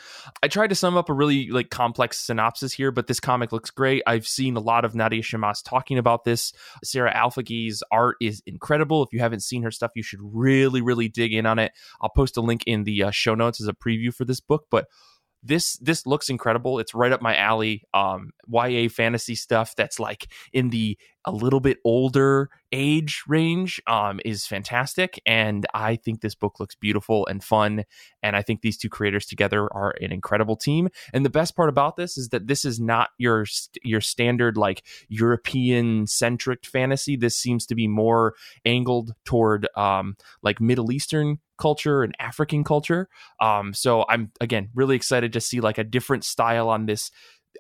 I tried to sum up a really like complex synopsis here, but this comic looks great. I've seen a lot of Nadia Shammas talking about this. Sarah Alfaghi's art is incredible. If you haven't seen her stuff, you should really, really dig in on it. I'll post a link in the uh, show notes as a preview for this book, but this this looks incredible. It's right up my alley. Um, YA fantasy stuff that's like in the a little bit older age range um, is fantastic, and I think this book looks beautiful and fun. And I think these two creators together are an incredible team. And the best part about this is that this is not your your standard like European centric fantasy. This seems to be more angled toward um, like Middle Eastern culture and African culture. Um, so I'm again really excited to see like a different style on this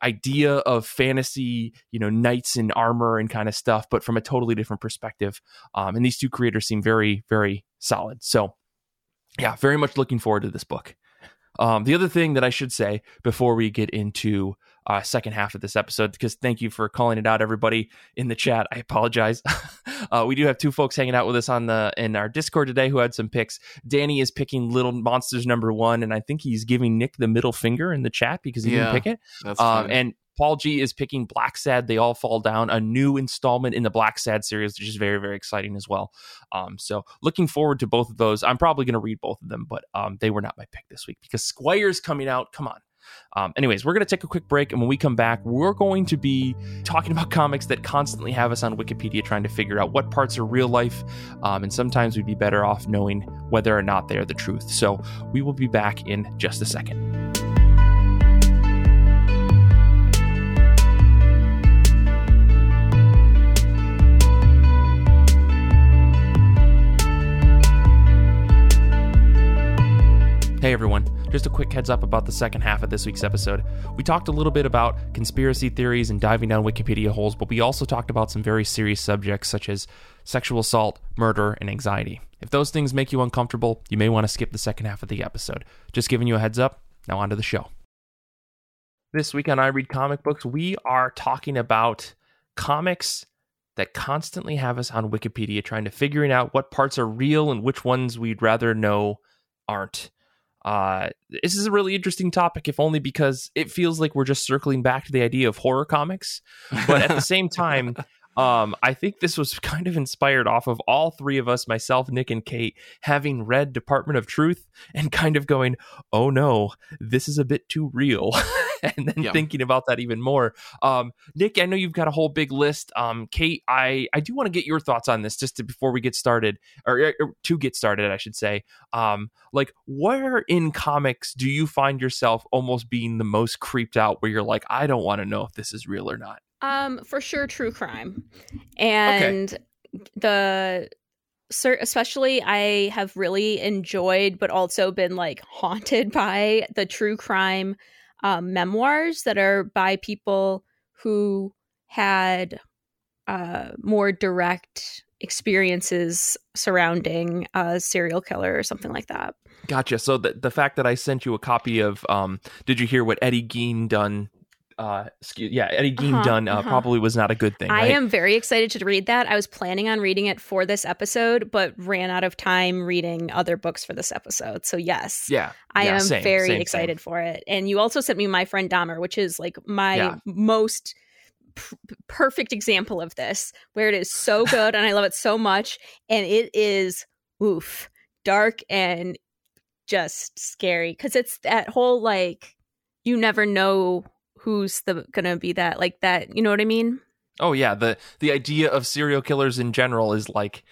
idea of fantasy, you know, knights in armor and kind of stuff, but from a totally different perspective. Um, and these two creators seem very, very solid. So yeah, very much looking forward to this book. Um, the other thing that I should say before we get into uh, second half of this episode, because thank you for calling it out, everybody in the chat. I apologize. [laughs] uh, we do have two folks hanging out with us on the in our Discord today who had some picks. Danny is picking Little Monsters number one, and I think he's giving Nick the middle finger in the chat because he yeah, didn't pick it. Um, and Paul G is picking Blacksad. They all fall down. A new installment in the Blacksad series, which is very, very exciting as well. Um, so looking forward to both of those. I'm probably going to read both of them, but um, they were not my pick this week because Squire's coming out. Come on. Um, anyways, we're going to take a quick break, and when we come back, we're going to be talking about comics that constantly have us on Wikipedia trying to figure out what parts are real life, um, and sometimes we'd be better off knowing whether or not they are the truth. So we will be back in just a second. Hey everyone, just a quick heads up about the second half of this week's episode. We talked a little bit about conspiracy theories and diving down Wikipedia holes, but we also talked about some very serious subjects such as sexual assault, murder, and anxiety. If those things make you uncomfortable, you may want to skip the second half of the episode. Just giving you a heads up, now on to the show. This week on I Read Comic Books, we are talking about comics that constantly have us on Wikipedia trying to figuring out what parts are real and which ones we'd rather know aren't. Uh, this is a really interesting topic, if only because it feels like we're just circling back to the idea of horror comics. But at the same [laughs] time, um, I think this was [laughs] kind of inspired off of all three of us, myself, Nick, and Kate, having read Department of Truth and kind of going, oh no, this is a bit too real. [laughs] [laughs] and then yeah. thinking about that even more. Um, Nick, I know you've got a whole big list. Um, Kate, I, I do want to get your thoughts on this just to, before we get started, or, or, to get started, I should say. Um, like, where in comics do you find yourself almost being the most creeped out where you're like, I don't want to know if this is real or not? Um, for sure, true crime, and okay. the especially I have really enjoyed, but also been like haunted [laughs] by the true crime um, memoirs that are by people who had uh, more direct experiences surrounding a serial killer or something like that. Gotcha. So the the fact that I sent you a copy of um, did you hear what Eddie Gein done uh, excuse, yeah, Eddie Gein Uh-huh, done uh, uh-huh. probably was not a good thing. I right? am very excited to read that. I was planning on reading it for this episode, but ran out of time reading other books for this episode. So yes, Yeah, I yeah, am same, very same, same. excited for it. And you also sent me my friend Dahmer, which is like my Yeah. most p- perfect example of this, where it is so [laughs] good and I love it so much, and it is oof dark and just scary because it's that whole like you never know who's the gonna be that like that. You know what I mean? Oh yeah, the the idea of serial killers in general is like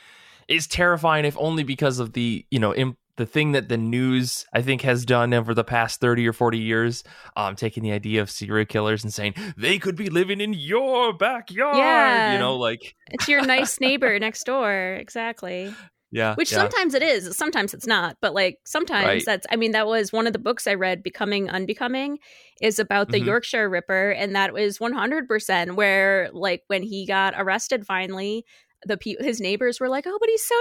is terrifying, if only because of the you know imp- the thing that the news I think has done over the past thirty or forty years, um, taking the idea of serial killers and saying they could be living in your backyard. Yeah. you know, like It's your nice neighbor next door. Exactly. Yeah, Which yeah. sometimes it is, sometimes it's not. But like sometimes Right. that's I mean, that was one of the books I read, Becoming Unbecoming, is about the Mhm. Yorkshire Ripper, and that was one hundred percent where like when he got arrested finally, the pe- his neighbors were like, Oh, but he's so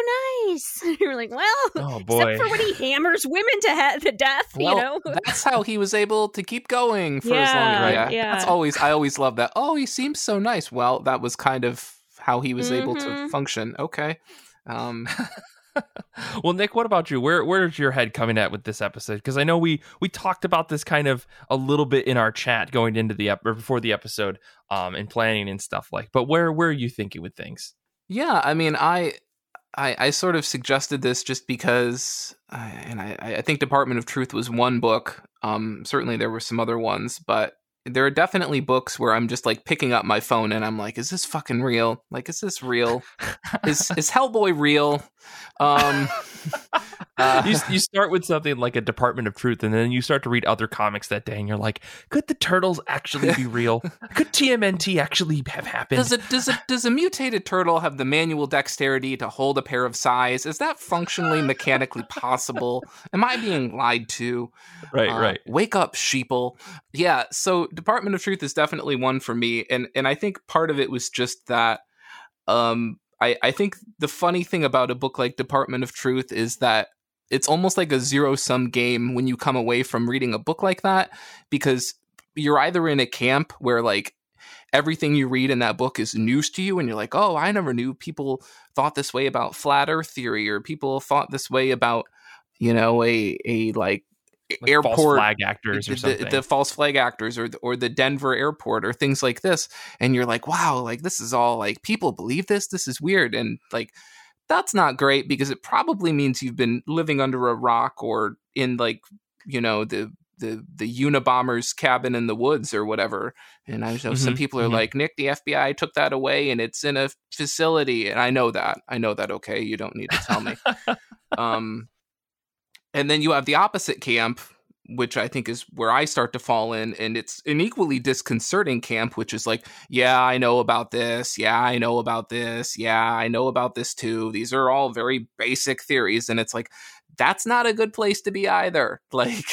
nice. [laughs] And you were like, Well, Oh boy, except for when he hammers women to ha- to death, Well, you know? [laughs] that's how he was able to keep going for as long Yeah, as yeah. yeah. That's always I always love that. Oh, he seems so nice. Well, that was kind of how he was able to Mhm. function. Okay. Um [laughs] well, Nick, what about you? Where where's your head coming at with this episode? Because I know we we talked about this kind of a little bit in our chat going into the ep- or before the episode, um, and planning and stuff like. But where where are you thinking with things? Yeah, I mean, I, I, I sort of suggested this just because, I, and I, I think Department of Truth was one book. Um, certainly there were some other ones, but there are definitely books where I'm just like picking up my phone and I'm like, is this fucking real? Like, is this real? [laughs] is is Hellboy real? Um, [laughs] uh, you, you start with something like a Department of Truth, and then you start to read other comics that day, and you're like, could the turtles actually be real? [laughs] could TMNT actually have happened? Does a does a does a mutated turtle have the manual dexterity to hold a pair of size? Is that functionally mechanically possible? Am I being lied to? right, Uh, right. Wake up, sheeple. Yeah. So Department of Truth is definitely one for me, and and I think part of it was just that. Um, I I think the funny thing about a book like Department of Truth is that it's almost like a zero sum game when you come away from reading a book like that because you're either in a camp where like everything you read in that book is news to you and you're like oh i never knew people thought this way about flat earth theory or people thought this way about you know a a like, Like airport false flag actors or something. the false flag actors or or the Denver airport or things like this and you're like wow like this is all like people believe this this is weird and like that's not great because it probably means you've been living under a rock or in like you know the the the Unabomber's cabin in the woods or whatever. And I know some Mhm, people are mhm. like Nick the FBI took that away and it's in a facility. And I know that. I know that okay you don't need to tell me. [laughs] Um and then you have the opposite camp which i think is where i start to fall in and it's an equally disconcerting camp which is like yeah i know about this. Yeah i know about this. Yeah i know about this too. These are all very basic theories and it's like that's not a good place to be either. [laughs] Like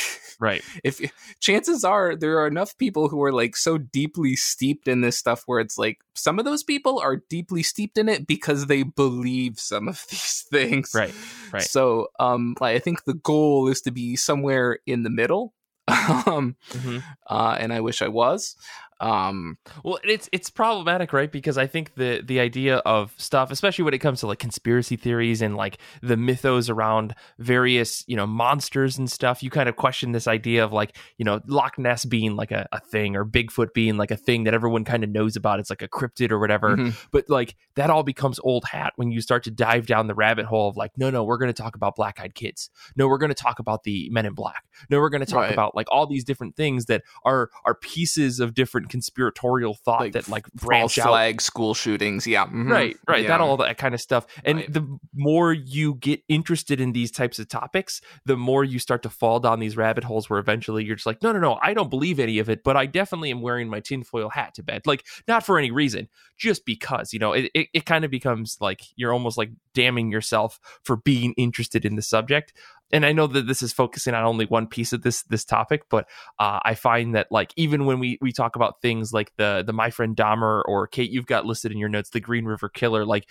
right. if chances are there are enough people who are like so deeply steeped in this stuff where it's like some of those people are deeply steeped in it because they believe some of [laughs] these things Right, right. so um like i think the goal is to be somewhere in the middle [laughs] um Mhm. uh and i wish i was um Well, it's it's problematic, right? Because I think the the idea of stuff, especially when it comes to like conspiracy theories and like the mythos around various you know monsters and stuff, you kind of question this idea of like you know Loch Ness being like a, a thing or Bigfoot being like a thing that everyone kind of knows about. It's like a cryptid or whatever. mhm. But like that all becomes old hat when you start to dive down the rabbit hole of like, no, no, we're going to talk about black eyed kids. No, we're going to talk about the Men in Black. No, we're going to talk Right. about like all these different things that are are pieces of different conspiratorial thought like that like false branch out. flag school shootings yeah mhm. Right, right. Yeah. That all that kind of stuff. And Right. the more you get interested in these types of topics, the more you start to fall down these rabbit holes where eventually you're just like, no, no, no, I don't believe any of it, but I definitely am wearing my tinfoil hat to bed. Like, not for any reason, just because, you know, it, it, it kind of becomes like you're almost like damning yourself for being interested in the subject. And I know that this is focusing on only one piece of this this topic, but uh, I find that like even when we we talk about things like the the my friend Dahmer or Kate, you've got listed in your notes the Green River Killer, like.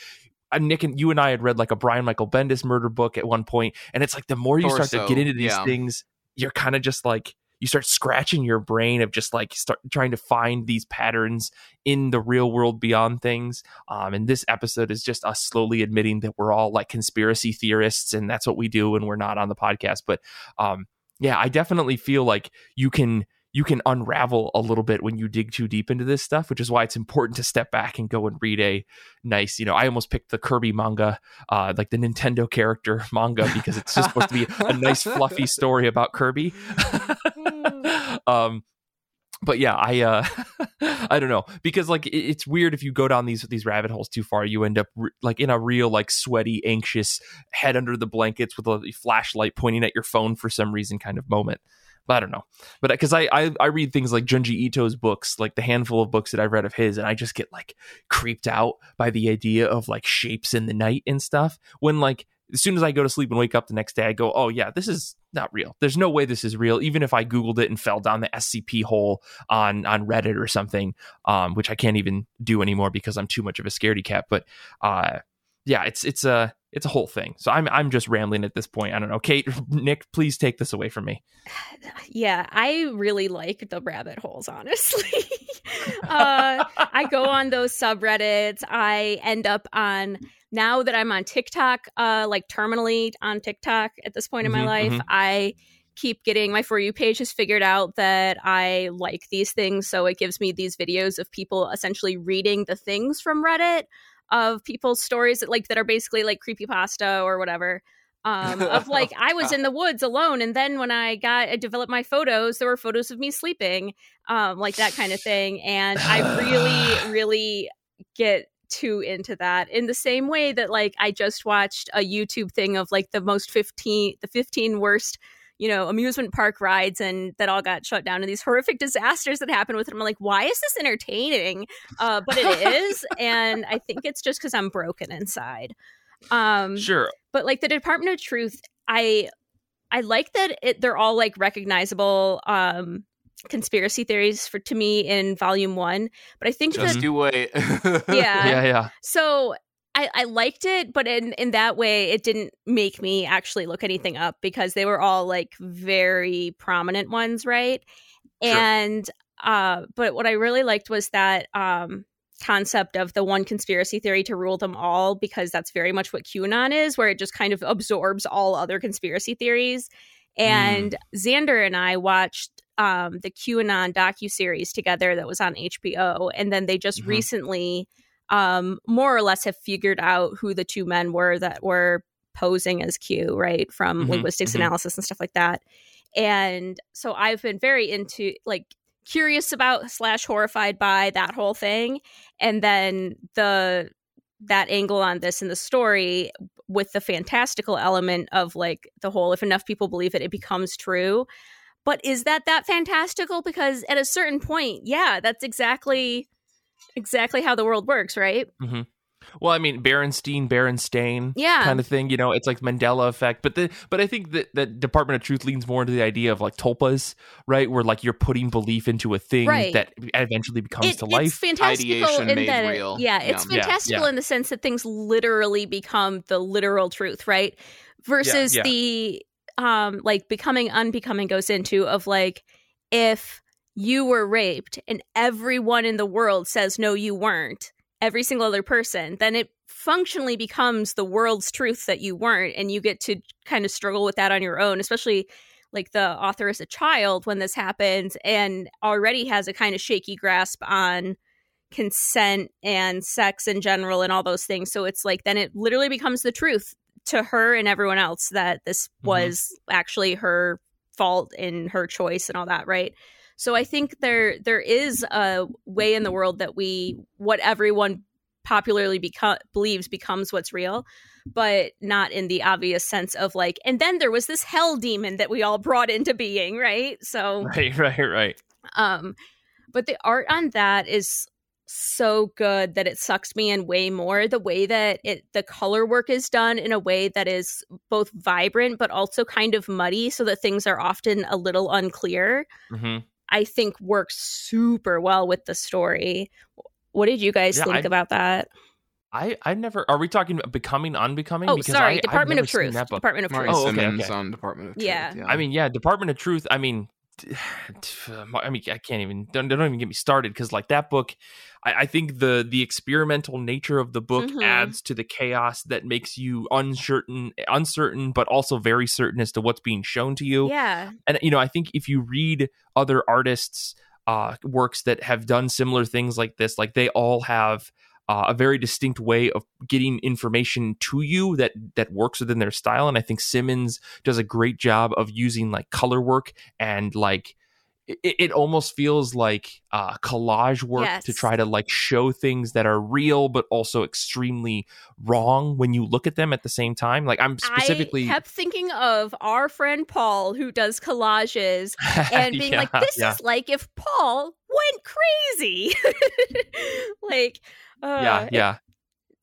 uh, Nick and you and I had read like a Brian Michael Bendis murder book at one point, and it's like the more you start to get into these yeah. things, you're kind of just like you start scratching your brain of just like start trying to find these patterns in the real world beyond things. Um, and this episode is just us slowly admitting that we're all like conspiracy theorists, and that's what we do when we're not on the podcast. But um, yeah, I definitely feel like you can you can unravel a little bit when you dig too deep into this stuff, which is why it's important to step back and go and read a nice, you know, I almost picked the Kirby manga, uh, like the Nintendo character [laughs] manga, because it's just supposed to be a nice, fluffy story about Kirby. [laughs] [laughs] um, but yeah, I uh, [laughs] I don't know because like it, it's weird if you go down these these rabbit holes too far, you end up re- like in a real like sweaty, anxious, head under the blankets with a flashlight pointing at your phone for some reason kind of moment. But I don't know. But because I, I I read things like Junji Ito's books, like the handful of books that I've read of his, and I just get like creeped out by the idea of like shapes in the night and stuff. When like as soon as I go to sleep and wake up the next day, I go, oh yeah, this is not real. There's no way this is real. Even if I Googled it and fell down the SCP hole on on Reddit or something, um, which I can't even do anymore because I'm too much of a scaredy cat. But uh, yeah, it's it's a it's a whole thing. So I'm I'm just rambling at this point. I don't know. Kate, [laughs] Nick, please take this away from me. [sighs] Yeah, I really like the rabbit holes, honestly. [laughs] uh, I go on those subreddits. I end up on now that I'm on TikTok, uh, like terminally on TikTok at this point in my Mhm, life, mhm. I keep getting my for you page has figured out that I like these things, so it gives me these videos of people essentially reading the things from Reddit of people's stories that like that are basically like creepypasta or whatever. Um, of [laughs] like I was in the woods alone, and then when I got I developed my photos, there were photos of me sleeping, um, like that kind of thing. And I really, [sighs] really get too into that in the same way that like I just watched a YouTube thing of like the most 15 the 15 worst you know amusement park rides and that all got shut down and these horrific disasters that happened with it. I'm like why is this entertaining uh, but it is [laughs] and I think it's just because I'm broken inside um Sure. but like the Department of Truth, I I like that it, they're all like recognizable um conspiracy theories for to me in volume one. But I think Just that you wait. [laughs] Yeah. Yeah, yeah. so I, I liked it, but in in that way, it didn't make me actually look anything up because they were all like very prominent ones, right? Sure. And uh, but what I really liked was that um concept of the one conspiracy theory to rule them all because that's very much what QAnon is, where it just kind of absorbs all other conspiracy theories. And Xander and I watched um, the QAnon docu series together that was on HBO, and then they just Mhm. recently, um, more or less, have figured out who the two men were that were posing as Q, right, from Mhm, linguistics mhm. analysis and stuff like that. And so I've been very into like curious about slash horrified by that whole thing, and then the that angle on this in the story with the fantastical element of like the whole if enough people believe it it becomes true but is that that fantastical because at a certain point yeah that's exactly exactly how the world works right mm-hmm. Well, I mean, Berenstein, Berenstain, yeah kind of thing. You know, it's like Mandela effect. But the but I think that that Department of Truth leans more into the idea of like tulpas, right? Where like you're putting belief into a thing Right. that eventually becomes It- to it's life. fantastical Ideation in made that real. yeah it's Yeah. Yeah, fantastical yeah. in the sense that things literally become the literal truth right versus yeah. the um like becoming unbecoming goes into of like if you were raped and everyone in the world says no you weren't every single other person then it functionally becomes the world's truth that you weren't and you get to kind of struggle with that on your own especially like the author is a child when this happens and already has a kind of shaky grasp on consent and sex in general and all those things. So it's like then it literally becomes the truth to her and everyone else that this Mhm. was actually her fault in her choice and all that right so i think there there is a way in the world that we what everyone popularly beco- believes becomes what's real but not in the obvious sense of like and then there was this hell demon that we all brought into being right so [laughs] Right, right, right. um but the art on that is so good that it sucks me in way more the way that it the color work is done in a way that is both vibrant but also kind of muddy so that things are often a little unclear hmm i think works super well with the story what did you guys Yeah, think I- about that I I never. Are we talking about becoming unbecoming? oh Because sorry I, I've department of truth department of truth Oh, okay, okay. on Department of Truth. Yeah. I mean, yeah, Department of Truth. I mean, [sighs] [sighs] I mean, I can't even don't, don't even get me started because like that book, I, I, think the the experimental nature of the book mm-hmm. adds to the chaos that makes you uncertain, uncertain, but also very certain as to what's being shown to you. Yeah, and you know, I think if you read other artists' uh, works that have done similar things like this, like they all have uh, a very distinct way of getting information to you that that works within their style. And i think Simmonds does a great job of using like color work and like it, it almost feels like uh, collage work yes. to try to like show things that are real but also extremely wrong when you look at them at the same time like i'm specifically I kept thinking of our friend paul who does collages [laughs] and being yeah, like this yeah. is like if paul went crazy [laughs] like uh, yeah, yeah.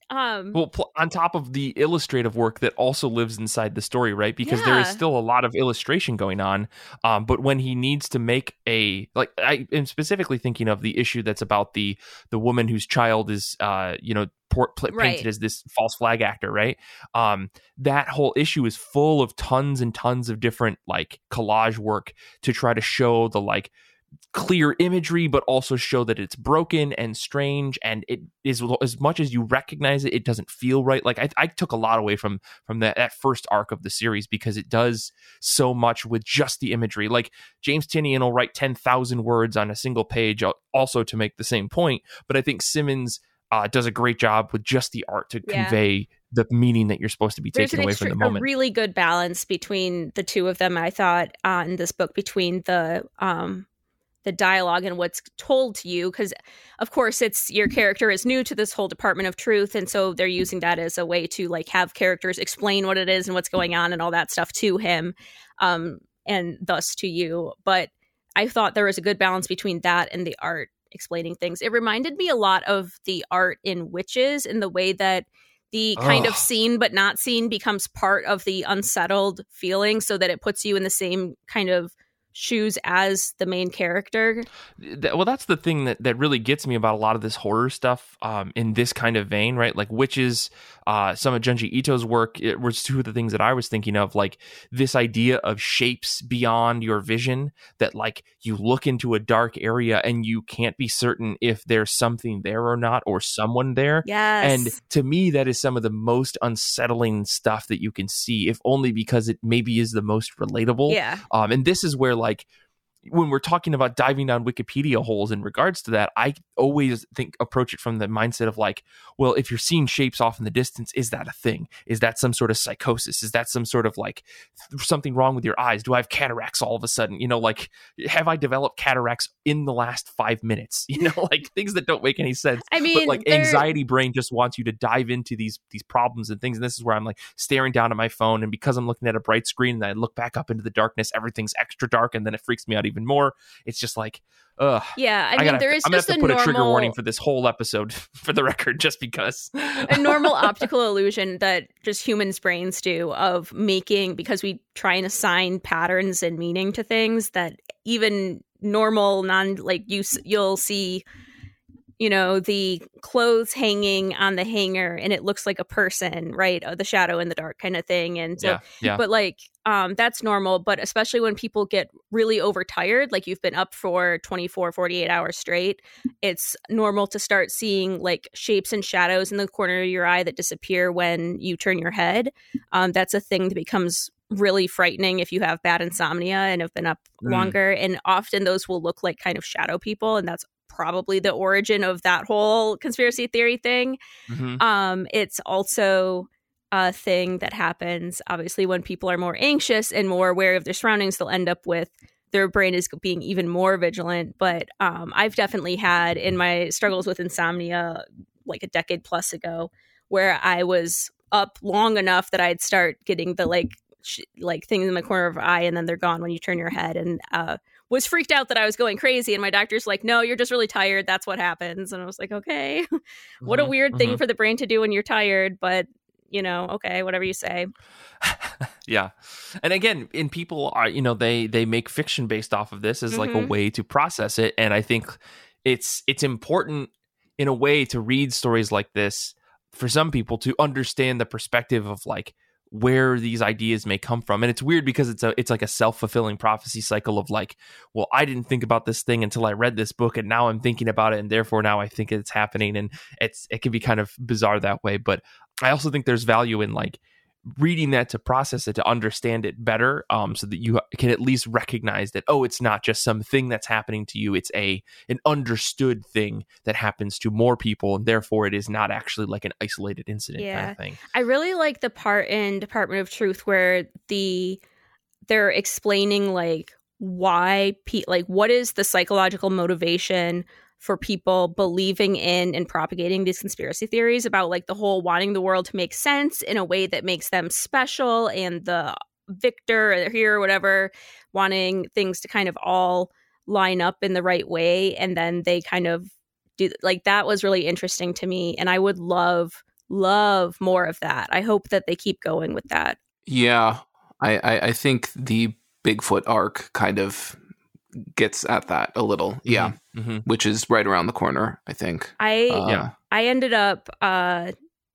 Um, well, pl- on top of the illustrative work that also lives inside the story, right? Because yeah. there is still a lot of illustration going on. Um, but when he needs to make a like, I am specifically thinking of the issue that's about the the woman whose child is, uh, you know, port, pl- right. painted as this false flag actor, right? Um, that whole issue is full of tons and tons of different like collage work to try to show the like clear imagery, but also show that it's broken and strange. And it is as much as you recognize it, it doesn't feel right. Like I, I took a lot away from from that, that first arc of the series because it does so much with just the imagery. Like James Tynion will write ten thousand words on a single page, also to make the same point. But I think Simmonds uh, does a great job with just the art to yeah. convey the meaning that you're supposed to be taking away from the moment. A really good balance between the two of them, I thought, uh, in this book between the um, the dialogue and what's told to you because of course it's your character is new to this whole department of truth and so they're using that as a way to like have characters explain what it is and what's going on and all that stuff to him um and thus to you. But i thought there was a good balance between that and the art explaining things. It reminded me a lot of the art in witches in the way that the kind of seen but not seen becomes part of the unsettled feeling so that it puts you in the same kind of shoes as the main character. Well, that's the thing that, that really gets me about a lot of this horror stuff um, in this kind of vein, right? Like witches, uh, some of Junji Ito's work it was two of the things that I was thinking of, like this idea of shapes beyond your vision that like you look into a dark area and you can't be certain if there's something there or not or someone there. Yes. And to me, that is some of the most unsettling stuff that you can see, if only because it maybe is the most relatable. Yeah. Um, and this is where like when we're talking about diving down Wikipedia holes in regards to that, I always think approach it from the mindset of like, well, if you're seeing shapes off in the distance, is that a thing? Is that some sort of psychosis? Is that some sort of like something wrong with your eyes? Do I have cataracts all of a sudden? You know, like have I developed cataracts in the last five minutes? [laughs] You know, like things that don't make any sense. I mean, but like anxiety brain just wants you to dive into these these problems and things. And this is where I'm like staring down at my phone, and because I'm looking at a bright screen, and I look back up into the darkness, everything's extra dark, and then it freaks me out even more. It's just like, ugh. Yeah, I mean, I there is I'm just gonna have to put normal, a trigger warning for this whole episode, [laughs] for the record, just because a normal [laughs] optical illusion that just humans' brains do of making because we try and assign patterns and meaning to things that even normal non like you you'll see you know, the clothes hanging on the hanger and it looks like a person, right? Uh, the shadow in the dark kind of thing. And so, yeah, yeah. but like, um, that's normal. But especially when people get really overtired, like you've been up for 24, 48 hours straight, it's normal to start seeing like shapes and shadows in the corner of your eye that disappear when you turn your head. Um, that's a thing that becomes really frightening if you have bad insomnia and have been up mm. longer. And often those will look like kind of shadow people. And that's probably the origin of that whole conspiracy theory thing. Mm-hmm. Um, it's also a thing that happens obviously when people are more anxious and more aware of their surroundings. They'll end up with their brain is being even more vigilant. But um, I've definitely had in my struggles with insomnia like a decade plus ago where I was up long enough that I'd start getting the like sh- like things in the corner of eye and then they're gone when you turn your head and uh, was freaked out that I was going crazy. And my doctor's like, no, you're just really tired. That's what happens. And I was like, okay, [laughs] what mm-hmm, a weird mm-hmm. thing for the brain to do when you're tired. But, you know, okay, whatever you say. [laughs] yeah. And again, in people are, you know, they, they make fiction based off of this as mm-hmm. like a mm-hmm. way to process it. And I think it's, it's important in a way to read stories like this for some people to understand the perspective of like, where these ideas may come from. And it's weird because it's a it's like a self-fulfilling prophecy cycle of like well i didn't think about this thing until i read this book and now i'm thinking about it and therefore now i think it's happening. And it's it can be kind of bizarre that way. But i also think there's value in like reading that to process it to understand it better um, so that you can at least recognize that oh it's not just something that's happening to you it's a an understood thing that happens to more people and therefore it is not actually like an isolated incident yeah. kind of thing i really like the part in department of truth where the they're explaining like why pe- like what is the psychological motivation for people believing in and propagating these conspiracy theories about like the whole wanting the world to make sense in a way that makes them special and the victor or hero or whatever wanting things to kind of all line up in the right way and then they kind of do like that was really interesting to me and i would love love more of that. I hope that they keep going with that. Yeah. I i, I think the bigfoot arc kind of gets at that a little. Mm-hmm. Yeah. Mm-hmm. Which is right around the corner, I think. I uh, yeah. I ended up uh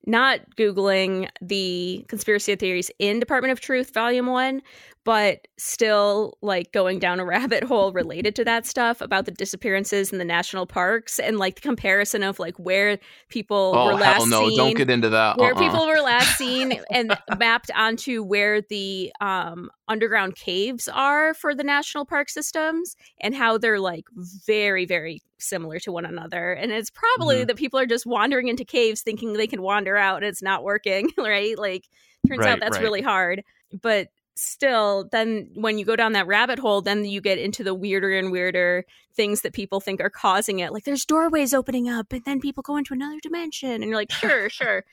not googling the conspiracy theories in Department of Truth volume 1, but still like going down a [laughs] rabbit hole related to that stuff about the disappearances in the national parks and like the comparison of like where people oh, were last no. seen. Don't get into that. Where uh-uh. people were last seen [laughs] and mapped onto where the um, underground caves are for the national park systems and how they're like very, very similar to one another. And it's probably mm-hmm. that people are just wandering into caves thinking they can wander out and it's not working, [laughs] right? Like turns right, out that's right. really hard. But still then when you go down that rabbit hole then you get into the weirder and weirder things that people think are causing it. Like there's doorways opening up and then people go into another dimension and you're like sure [laughs] sure.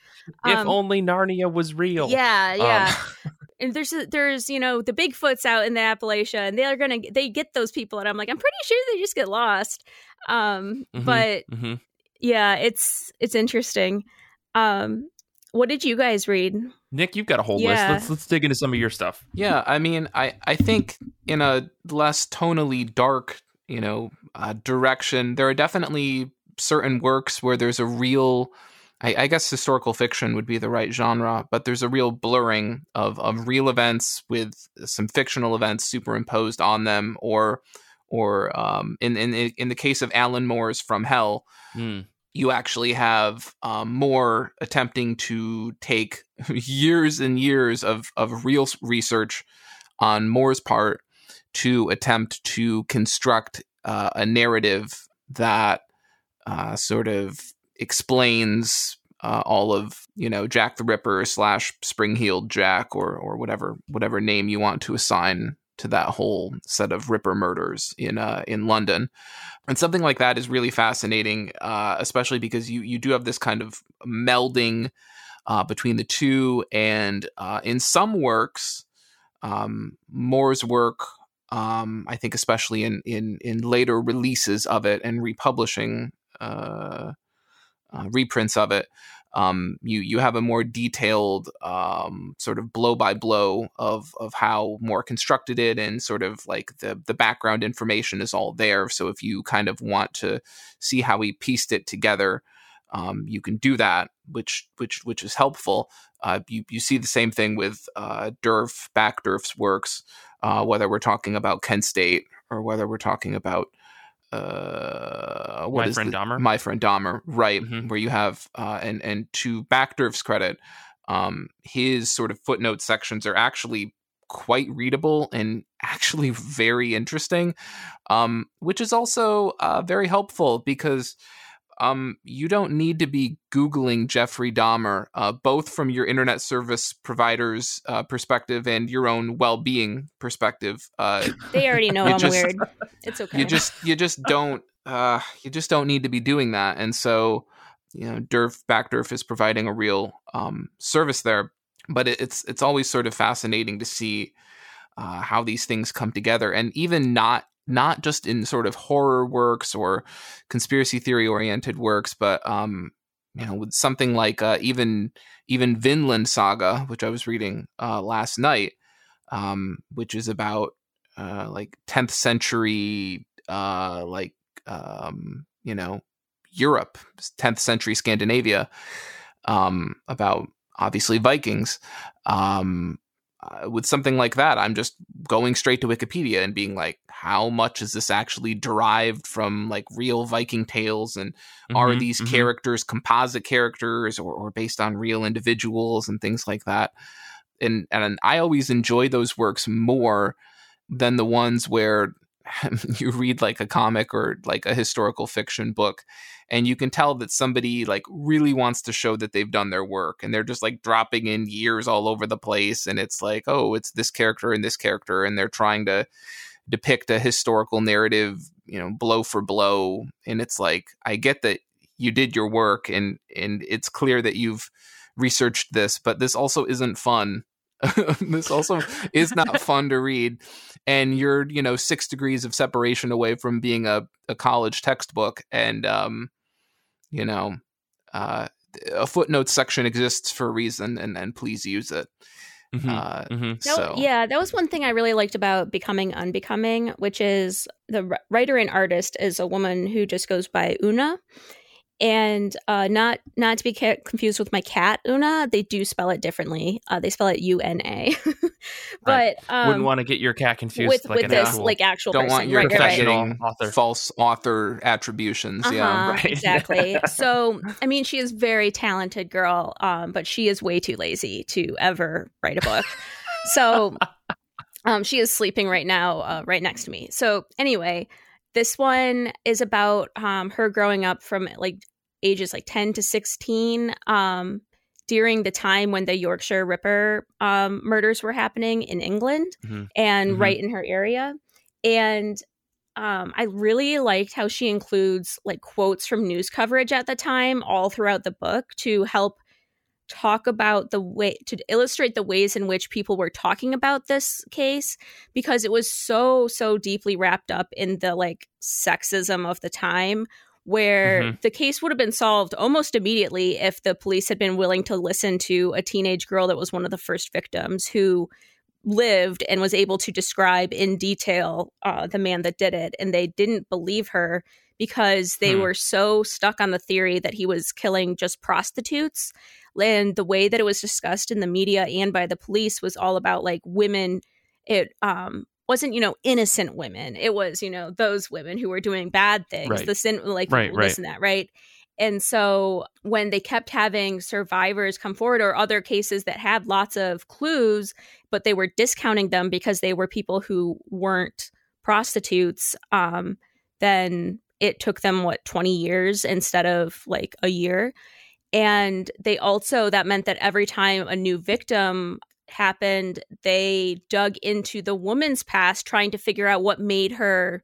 If um, only narnia was real. Yeah yeah. Um. [laughs] and there's there's you know the bigfoots out in the appalachia and they're gonna they get those people and i'm like i'm pretty sure they just get lost. Um mm-hmm, but mm-hmm. yeah it's it's interesting. Um what did you guys read Nick, you've got a whole yeah. list. Let's let's dig into some of your stuff. Yeah, I mean, I I think in a less tonally dark, you know, uh, direction, there are definitely certain works where there's a real I, I, guess historical fiction would be the right genre, but there's a real blurring of, of real events with some fictional events superimposed on them, or or um, in in in the case of Alan Moore's From Hell, mm you actually have um, Moore attempting to take [laughs] years and years of, of real research on Moore's part to attempt to construct uh, a narrative that uh, sort of explains uh, all of you know Jack the Ripper slash Spring Heeled Jack or or whatever whatever name you want to assign to that whole set of Ripper murders in uh, in London, and something like that is really fascinating, uh, especially because you you do have this kind of melding uh, between the two, and uh, in some works, um, Moore's work. Um, I think, especially in, in in later releases of it and republishing uh, uh, reprints of it, um, you you have a Moore detailed um, sort of blow by blow of of how more constructed it, and sort of like the the background information is all there. So if you kind of want to see how he pieced it together, um, you can do that, which which which is helpful. Uh, you you see the same thing with uh, Back Backderf's works, uh, whether we're talking about Kent State or whether we're talking about uh, what my friend the, Dahmer. My friend Dahmer, right? Mm-hmm. Where you have uh, and and to Backderf's credit, um, his sort of footnote sections are actually quite readable and [laughs] actually very interesting, um, which is also uh, very helpful because um, you don't need to be Googling Jeffrey Dahmer, uh, both from your internet service provider's uh, perspective and your own well-being perspective. Uh, [laughs] they already know I'm just, weird. It's [laughs] okay. You just you just don't uh, you just don't need to be doing that, and so you know, Derf Backderf is providing a real um, service there. But it, it's it's always sort of fascinating to see uh, how these things come together, and even not not just in sort of horror works or conspiracy theory oriented works, but um, you know, with something like uh, even even Vinland Saga, which I was reading uh, last night, um, which is about uh, like 10th century, uh, like um, you know, Europe, 10th century Scandinavia, um, about obviously Vikings. Um, uh, with something like that, I'm just going straight to Wikipedia and being like, how much is this actually derived from like real Viking tales? And mm-hmm, are these mm-hmm. characters composite characters or, or based on real individuals and things like that? And, and I always enjoy those works more than the ones where [laughs] you read like a comic or like a historical fiction book and you can tell that somebody like really wants to show that they've done their work and they're just like dropping in years all over the place and it's like oh it's this character and this character and they're trying to depict a historical narrative you know blow for blow. And it's like i get that you did your work and and it's clear that you've researched this but this also isn't fun. [laughs] This also is not [laughs] fun to read. And you're you know six degrees of separation away from being a, a college textbook. And um you know uh a footnote section exists for a reason and and please use it mm-hmm. Uh, mm-hmm. so yeah that was one thing i really liked about becoming unbecoming which is the writer and artist is a woman who just goes by una and uh, not not to be ca- confused with my cat Una. They do spell it differently. Uh, they spell it U N A. [laughs] But um, wouldn't want to get your cat confused with, like with this actual, like actual. Don't person. want your right, professional right. author. false author attributions. Uh-huh, yeah, [laughs] right. exactly. [laughs] so I mean, she is very talented girl, um, but she is way too lazy to ever write a book. so um, she is sleeping right now, uh, right next to me. So anyway. This one is about um, her growing up from like ages like 10 to 16 um, during the time when the Yorkshire Ripper um, murders were happening in England mm-hmm. and mm-hmm. right in her area. And um, I really liked how she includes like quotes from news coverage at the time all throughout the book to help talk about the way to illustrate the ways in which people were talking about this case because it was so so deeply wrapped up in the like sexism of the time where mm-hmm. the case would have been solved almost immediately if the police had been willing to listen to a teenage girl that was one of the first victims who lived and was able to describe in detail uh, the man that did it. And they didn't believe her because they hmm. were so stuck on the theory that he was killing just prostitutes. And the way that it was discussed in the media and by the police was all about like women it um wasn't you know innocent women it was you know those women who were doing bad things right. the sin like right, this right. and that right and so when they kept having survivors come forward or other cases that had lots of clues but they were discounting them because they were people who weren't prostitutes um, then it took them what 20 years instead of like a year and they also that meant that every time a new victim happened, they dug into the woman's past trying to figure out what made her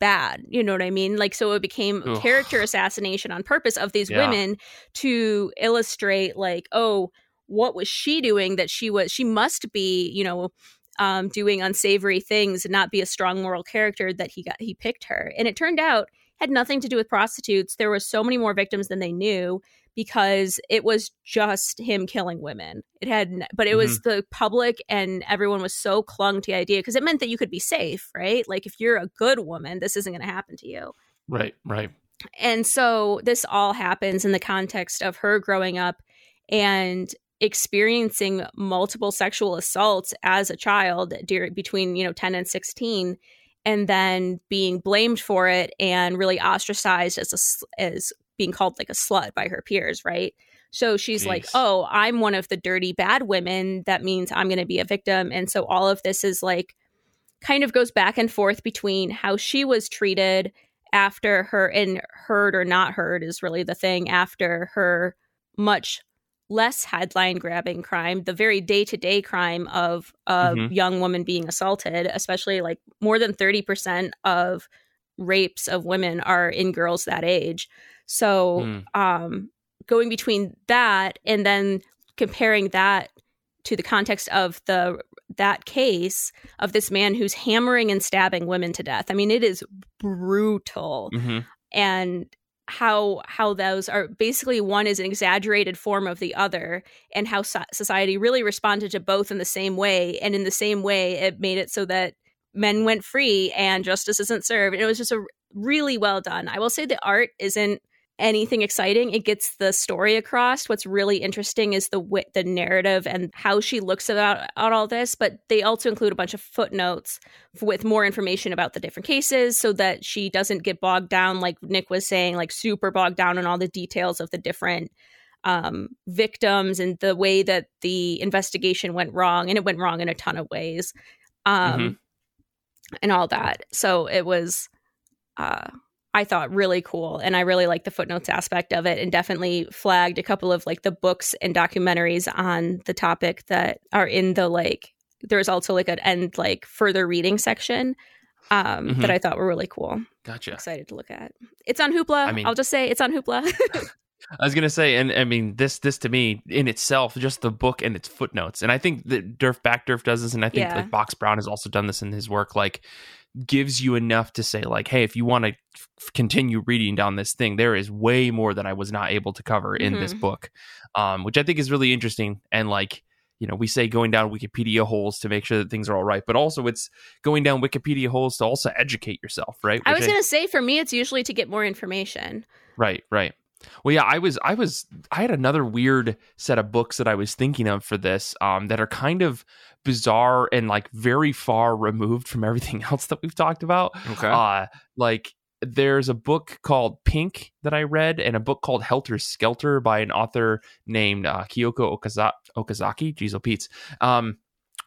bad. You know what I mean? Like, so it became Ugh. character assassination on purpose of these yeah. women to illustrate, like, oh, what was she doing that she was, she must be, you know, um, doing unsavory things and not be a strong moral character that he got, he picked her. And it turned out had nothing to do with prostitutes. There were so many more victims than they knew because it was just him killing women. It had, but it mm-hmm. was the public and everyone was so clung to the idea because it meant that you could be safe, right? Like if you're a good woman, this isn't going to happen to you. Right, right. And so this all happens in the context of her growing up and experiencing multiple sexual assaults as a child during, between, you know, 10 and 16 and then being blamed for it and really ostracized as a, as being called like a slut by her peers, right? So she's Jeez. like, "Oh, I'm one of the dirty bad women. That means I'm going to be a victim." And so all of this is like kind of goes back and forth between how she was treated after her and heard or not heard is really the thing after her much less headline grabbing crime, the very day to day crime of a mm-hmm. young woman being assaulted, especially like more than 30% of rapes of women are in girls that age. So, mm. um, going between that and then comparing that to the context of the that case of this man who's hammering and stabbing women to death. I mean, it is brutal. Mm-hmm. And how how those are basically one is an exaggerated form of the other and how so- society really responded to both in the same way and in the same way it made it so that men went free and justice isn't served and it was just a really well done i will say the art isn't anything exciting. It gets the story across. What's really interesting is the wit, the narrative and how she looks about at all this. But they also include a bunch of footnotes with more information about the different cases, so that she doesn't get bogged down, like Nick was saying, like super bogged down in all the details of the different um, victims and the way that the investigation went wrong. And it went wrong in a ton of ways, um, mm-hmm. And all that. So it was. Uh, I thought really cool. And I really like the footnotes aspect of it and definitely flagged a couple of like the books and documentaries on the topic that are in the like, there's also like an end, like further reading section um, mm-hmm. that I thought were really cool. Gotcha. Excited to look at. It's on Hoopla. I mean, I'll just say it's on Hoopla. [laughs] I was gonna say, and I mean this this to me in itself, just the book and its footnotes, and I think that Derf Backderf does this, and I think yeah. like Box Brown has also done this in his work. Like gives you enough to say like hey if you want to f- continue reading down this thing there is way more that i was not able to cover in mm-hmm. this book um, which i think is really interesting and like you know we say going down wikipedia holes to make sure that things are all right but also it's going down wikipedia holes to also educate yourself right i was going to say for me it's usually to get more information right right well, yeah, I was, I was, I had another weird set of books that I was thinking of for this, um, that are kind of bizarre and like very far removed from everything [laughs] else that we've talked about. Okay. Uh, like there's a book called Pink that I read, and a book called Helter Skelter by an author named uh, Kyoko Okaza- Okazaki. Jeez, oh Pete's. Um,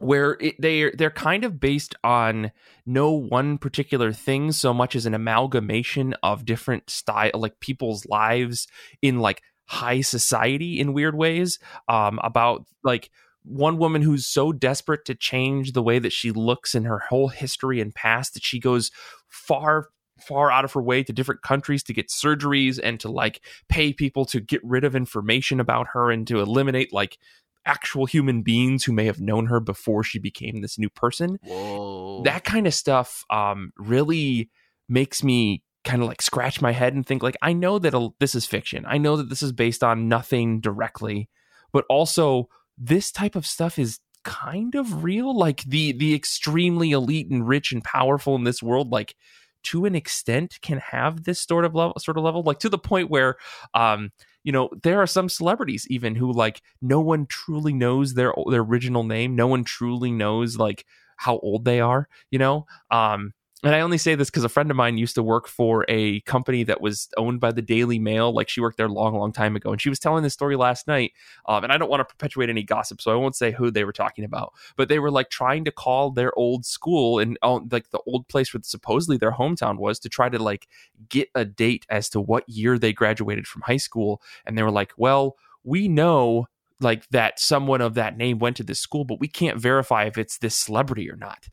where it, they they're kind of based on no one particular thing so much as an amalgamation of different style like people's lives in like high society in weird ways um about like one woman who's so desperate to change the way that she looks in her whole history and past that she goes far far out of her way to different countries to get surgeries and to like pay people to get rid of information about her and to eliminate like actual human beings who may have known her before she became this new person. Whoa. That kind of stuff um, really makes me kind of like scratch my head and think like I know that this is fiction. I know that this is based on nothing directly, but also this type of stuff is kind of real like the the extremely elite and rich and powerful in this world like to an extent can have this sort of level sort of level like to the point where um you know there are some celebrities even who like no one truly knows their their original name. No one truly knows like how old they are you know? Um and I only say this because a friend of mine used to work for a company that was owned by the Daily Mail. Like she worked there a long, long time ago, and she was telling this story last night. Um, and I don't want to perpetuate any gossip, so I won't say who they were talking about. But they were like trying to call their old school and uh, like the old place where supposedly their hometown was to try to like get a date as to what year they graduated from high school. And they were like, "Well, we know like that someone of that name went to this school, but we can't verify if it's this celebrity or not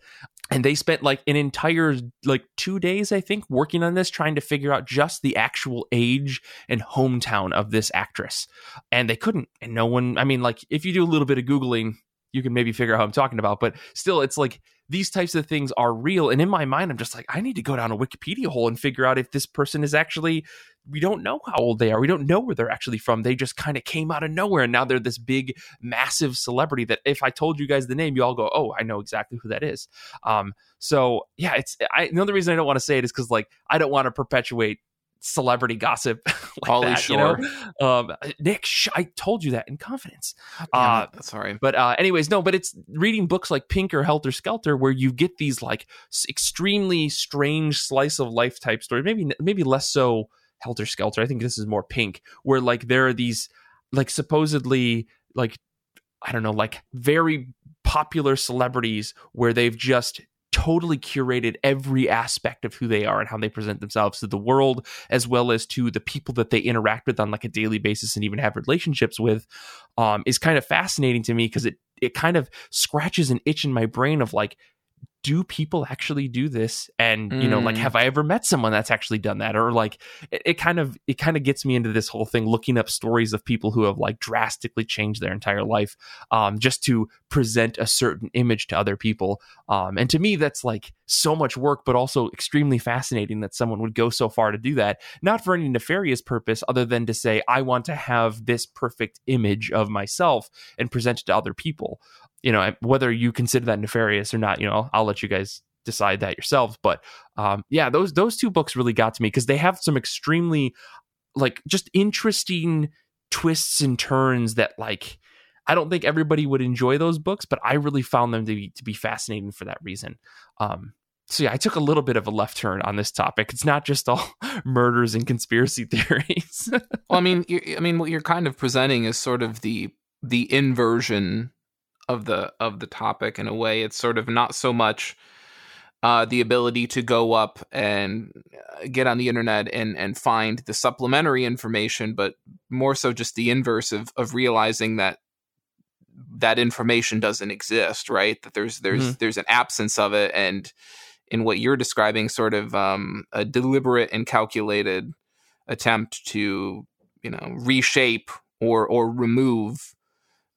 and they spent like an entire like two days i think working on this trying to figure out just the actual age and hometown of this actress and they couldn't and no one i mean like if you do a little bit of googling you can maybe figure out how i'm talking about but still it's like these types of things are real and in my mind i'm just like i need to go down a wikipedia hole and figure out if this person is actually we don't know how old they are. We don't know where they're actually from. They just kind of came out of nowhere and now they're this big, massive celebrity that if I told you guys the name, you all go, "Oh, I know exactly who that is." Um, so yeah, it's I, another reason I don't want to say it is because like I don't want to perpetuate celebrity gossip [laughs] like that, Shore. you know? Um, Nick, sh- I told you that in confidence. Uh, sorry. But uh, anyways, no, but it's reading books like Pink or Helter Skelter where you get these like extremely strange slice of life type stories. Maybe maybe less so Helter Skelter. I think this is more pink, where like there are these like supposedly like I don't know, like very popular celebrities where they've just totally curated every aspect of who they are and how they present themselves to the world as well as to the people that they interact with on like a daily basis and even have relationships with um, is kind of fascinating to me because it it kind of scratches an itch in my brain of like do people actually do this? And you know like mm. have i ever met someone that's actually done that? Or like it, it, kind of it kind of gets me into this whole thing looking up stories of people who have like drastically changed their entire life um, just to present a certain image to other people. Um, and to me that's like so much work but also extremely fascinating that someone would go so far to do that not for any nefarious purpose other than to say i want to have this perfect image of myself and present it to other people you know whether you consider that nefarious or not you know i'll let you guys decide that yourselves but um, yeah those those two books really got to me because they have some extremely like just interesting twists and turns that like I don't think everybody would enjoy those books, but I really found them to be to be fascinating for that reason. Um, so yeah, I took a little bit of a left turn on this topic. It's not just all [laughs] murders and conspiracy [laughs] theories. well, I mean, I mean, what you're kind of presenting is sort of the the inversion of the of the topic in a way. It's sort of not so much uh, the ability to go up and uh, get on the internet and and find the supplementary information, but more so just the inverse of of realizing that that information doesn't exist, right? That there's there's mm-hmm. there's an absence of it, and in what you're describing, sort of um, a deliberate and calculated attempt to you know reshape or or remove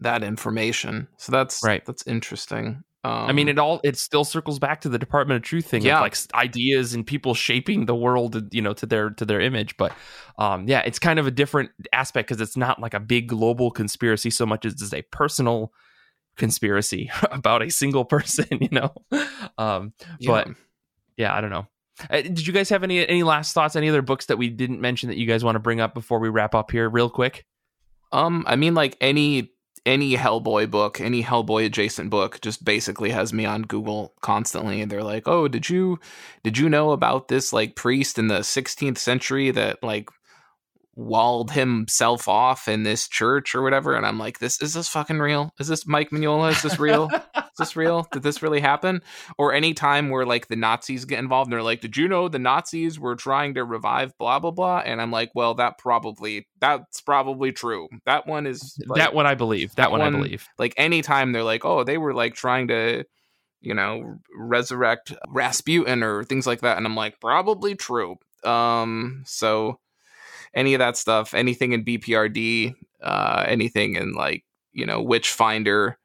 that information. So that's right. That's interesting. Um, I mean, it all it still circles back to the Department of Truth thing, yeah. like ideas and people shaping the world, you know, to their to their image. But um, yeah, it's kind of a different aspect because it's not like a big global conspiracy so much as it's a personal conspiracy [laughs] about a single person, [laughs] you know. Um, yeah. But yeah, I don't know. Uh, did you guys have any any last thoughts? Any other books that we didn't mention that you guys want to bring up before we wrap up here, real quick? Um, I mean, like any any Hellboy book, any Hellboy adjacent book just basically has me on Google constantly and they're like, "Oh, did you did you know about this like priest in the 16th century that like walled himself off in this church or whatever?" And I'm like, "This is this fucking real? Is this Mike Mignola? Is this real?" [laughs] this real? Did this really happen? Or any time where like the Nazis get involved and they're like, Did you know the Nazis were trying to revive blah blah blah? And I'm like, Well, that probably that's probably true. That one is like, that one I believe. That, that one, one I believe. Like anytime they're like, Oh, they were like trying to you know, resurrect Rasputin or things like that. And I'm like, probably true. Um, so any of that stuff, anything in BPRD, uh, anything in like, you know, Witchfinder,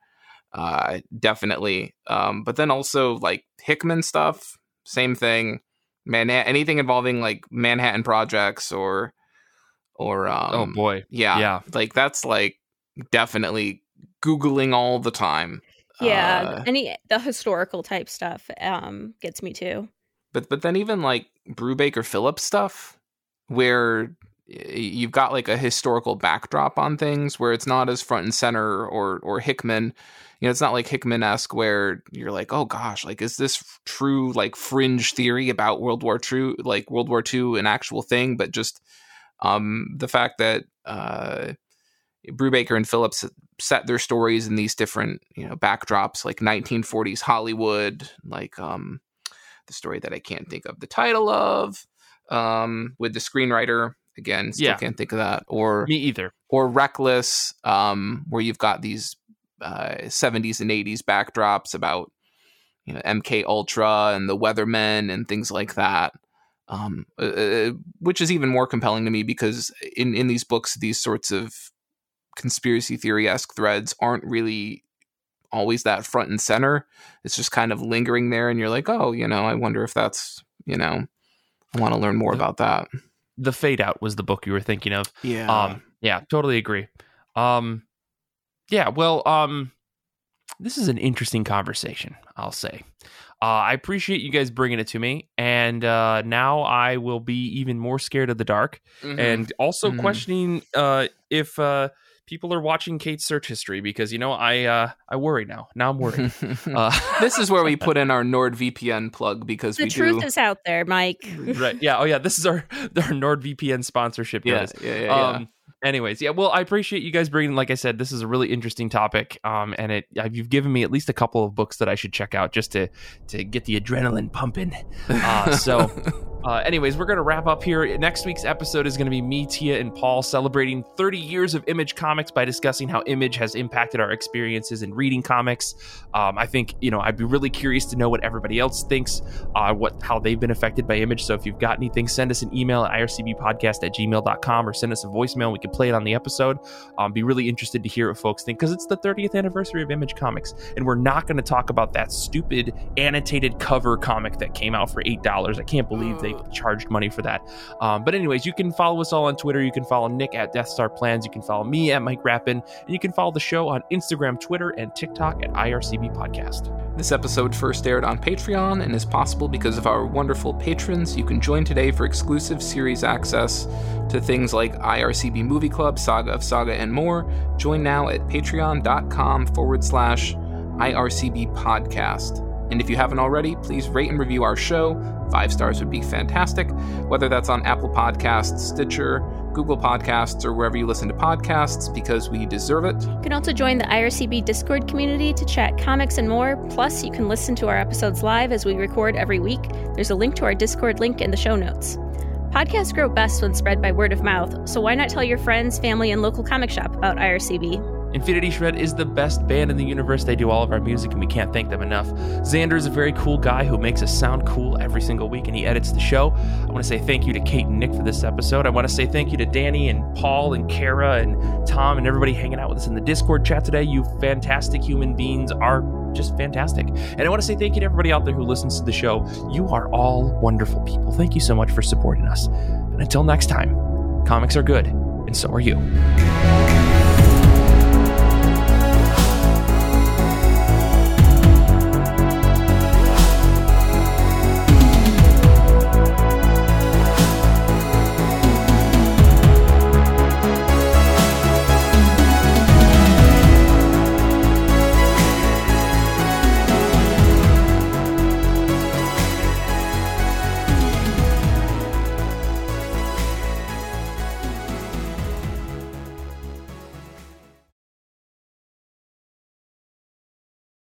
uh, definitely. Um, but then also like Hickman stuff, same thing. Man, anything involving like Manhattan projects or or oh, um, oh boy, yeah, yeah, like that's like definitely googling all the time. Yeah, uh, any the historical type stuff um, gets me too. But but then even like Brubaker Phillips stuff, where you've got like a historical backdrop on things, where it's not as front and center, or or Hickman you know, it's not like Hickman esque where you're like, oh gosh, like is this true like fringe theory about World War II, like World War II, an actual thing? But just um, the fact that uh, Brubaker and Phillips set their stories in these different you know backdrops, like 1940s Hollywood, like um, the story that I can't think of the title of, um, with the screenwriter again, still yeah. can't think of that, or me either, or Reckless, um, where you've got these uh, 70s and 80s backdrops about you know MK Ultra and the Weathermen and things like that. Um, uh, uh, which is even more compelling to me because in in these books, these sorts of conspiracy theory esque threads aren't really always that front and center. It's just kind of lingering there, and you're like, oh, you know, I wonder if that's you know, I want to learn more about that. The Fade Out was the book you were thinking of. Yeah. Um, yeah, totally agree. Um, yeah, well, um, this is an interesting conversation, I'll say. Uh, I appreciate you guys bringing it to me, and uh, now I will be even more scared of the dark, mm-hmm. and also mm-hmm. questioning uh, if uh, people are watching Kate's search history because you know I uh, I worry now. Now I'm worried. [laughs] uh, this is where we [laughs] put in our NordVPN plug because the we truth do... is out there, Mike. [laughs] right? Yeah. Oh yeah. This is our our NordVPN sponsorship. Guys. Yeah. Yeah. Yeah. Um, anyways yeah well i appreciate you guys bringing like i said this is a really interesting topic um and it you've given me at least a couple of books that i should check out just to to get the adrenaline pumping uh so Uh, anyways, we're going to wrap up here. Next week's episode is going to be me, Tia, and Paul celebrating 30 years of Image Comics by discussing how Image has impacted our experiences in reading comics. Um, I think, you know, I'd be really curious to know what everybody else thinks, uh, what how they've been affected by Image. So if you've got anything, send us an email at ircbpodcast at gmail.com or send us a voicemail. We can play it on the episode. Um, be really interested to hear what folks think because it's the 30th anniversary of Image Comics. And we're not going to talk about that stupid annotated cover comic that came out for $8. I can't believe they charged money for that. Um, but anyways, you can follow us all on Twitter. You can follow Nick at Death Star Plans. You can follow me at Mike Rappin, and you can follow the show on Instagram, Twitter, and TikTok at IRCB Podcast. This episode first aired on Patreon and is possible because of our wonderful patrons. You can join today for exclusive series access to things like IRCB Movie Club, Saga of Saga, and more. Join now at patreon.com forward slash IRCB podcast. And if you haven't already, please rate and review our show. Five stars would be fantastic, whether that's on Apple Podcasts, Stitcher, Google Podcasts, or wherever you listen to podcasts, because we deserve it. You can also join the IRCB Discord community to chat comics and more. Plus, you can listen to our episodes live as we record every week. There's a link to our Discord link in the show notes. Podcasts grow best when spread by word of mouth, so why not tell your friends, family, and local comic shop about IRCB? Infinity Shred is the best band in the universe. They do all of our music, and we can't thank them enough. Xander is a very cool guy who makes us sound cool every single week, and he edits the show. I want to say thank you to Kate and Nick for this episode. I want to say thank you to Danny and Paul and Kara and Tom and everybody hanging out with us in the Discord chat today. You fantastic human beings are just fantastic. And I want to say thank you to everybody out there who listens to the show. You are all wonderful people. Thank you so much for supporting us. And until next time, comics are good, and so are you.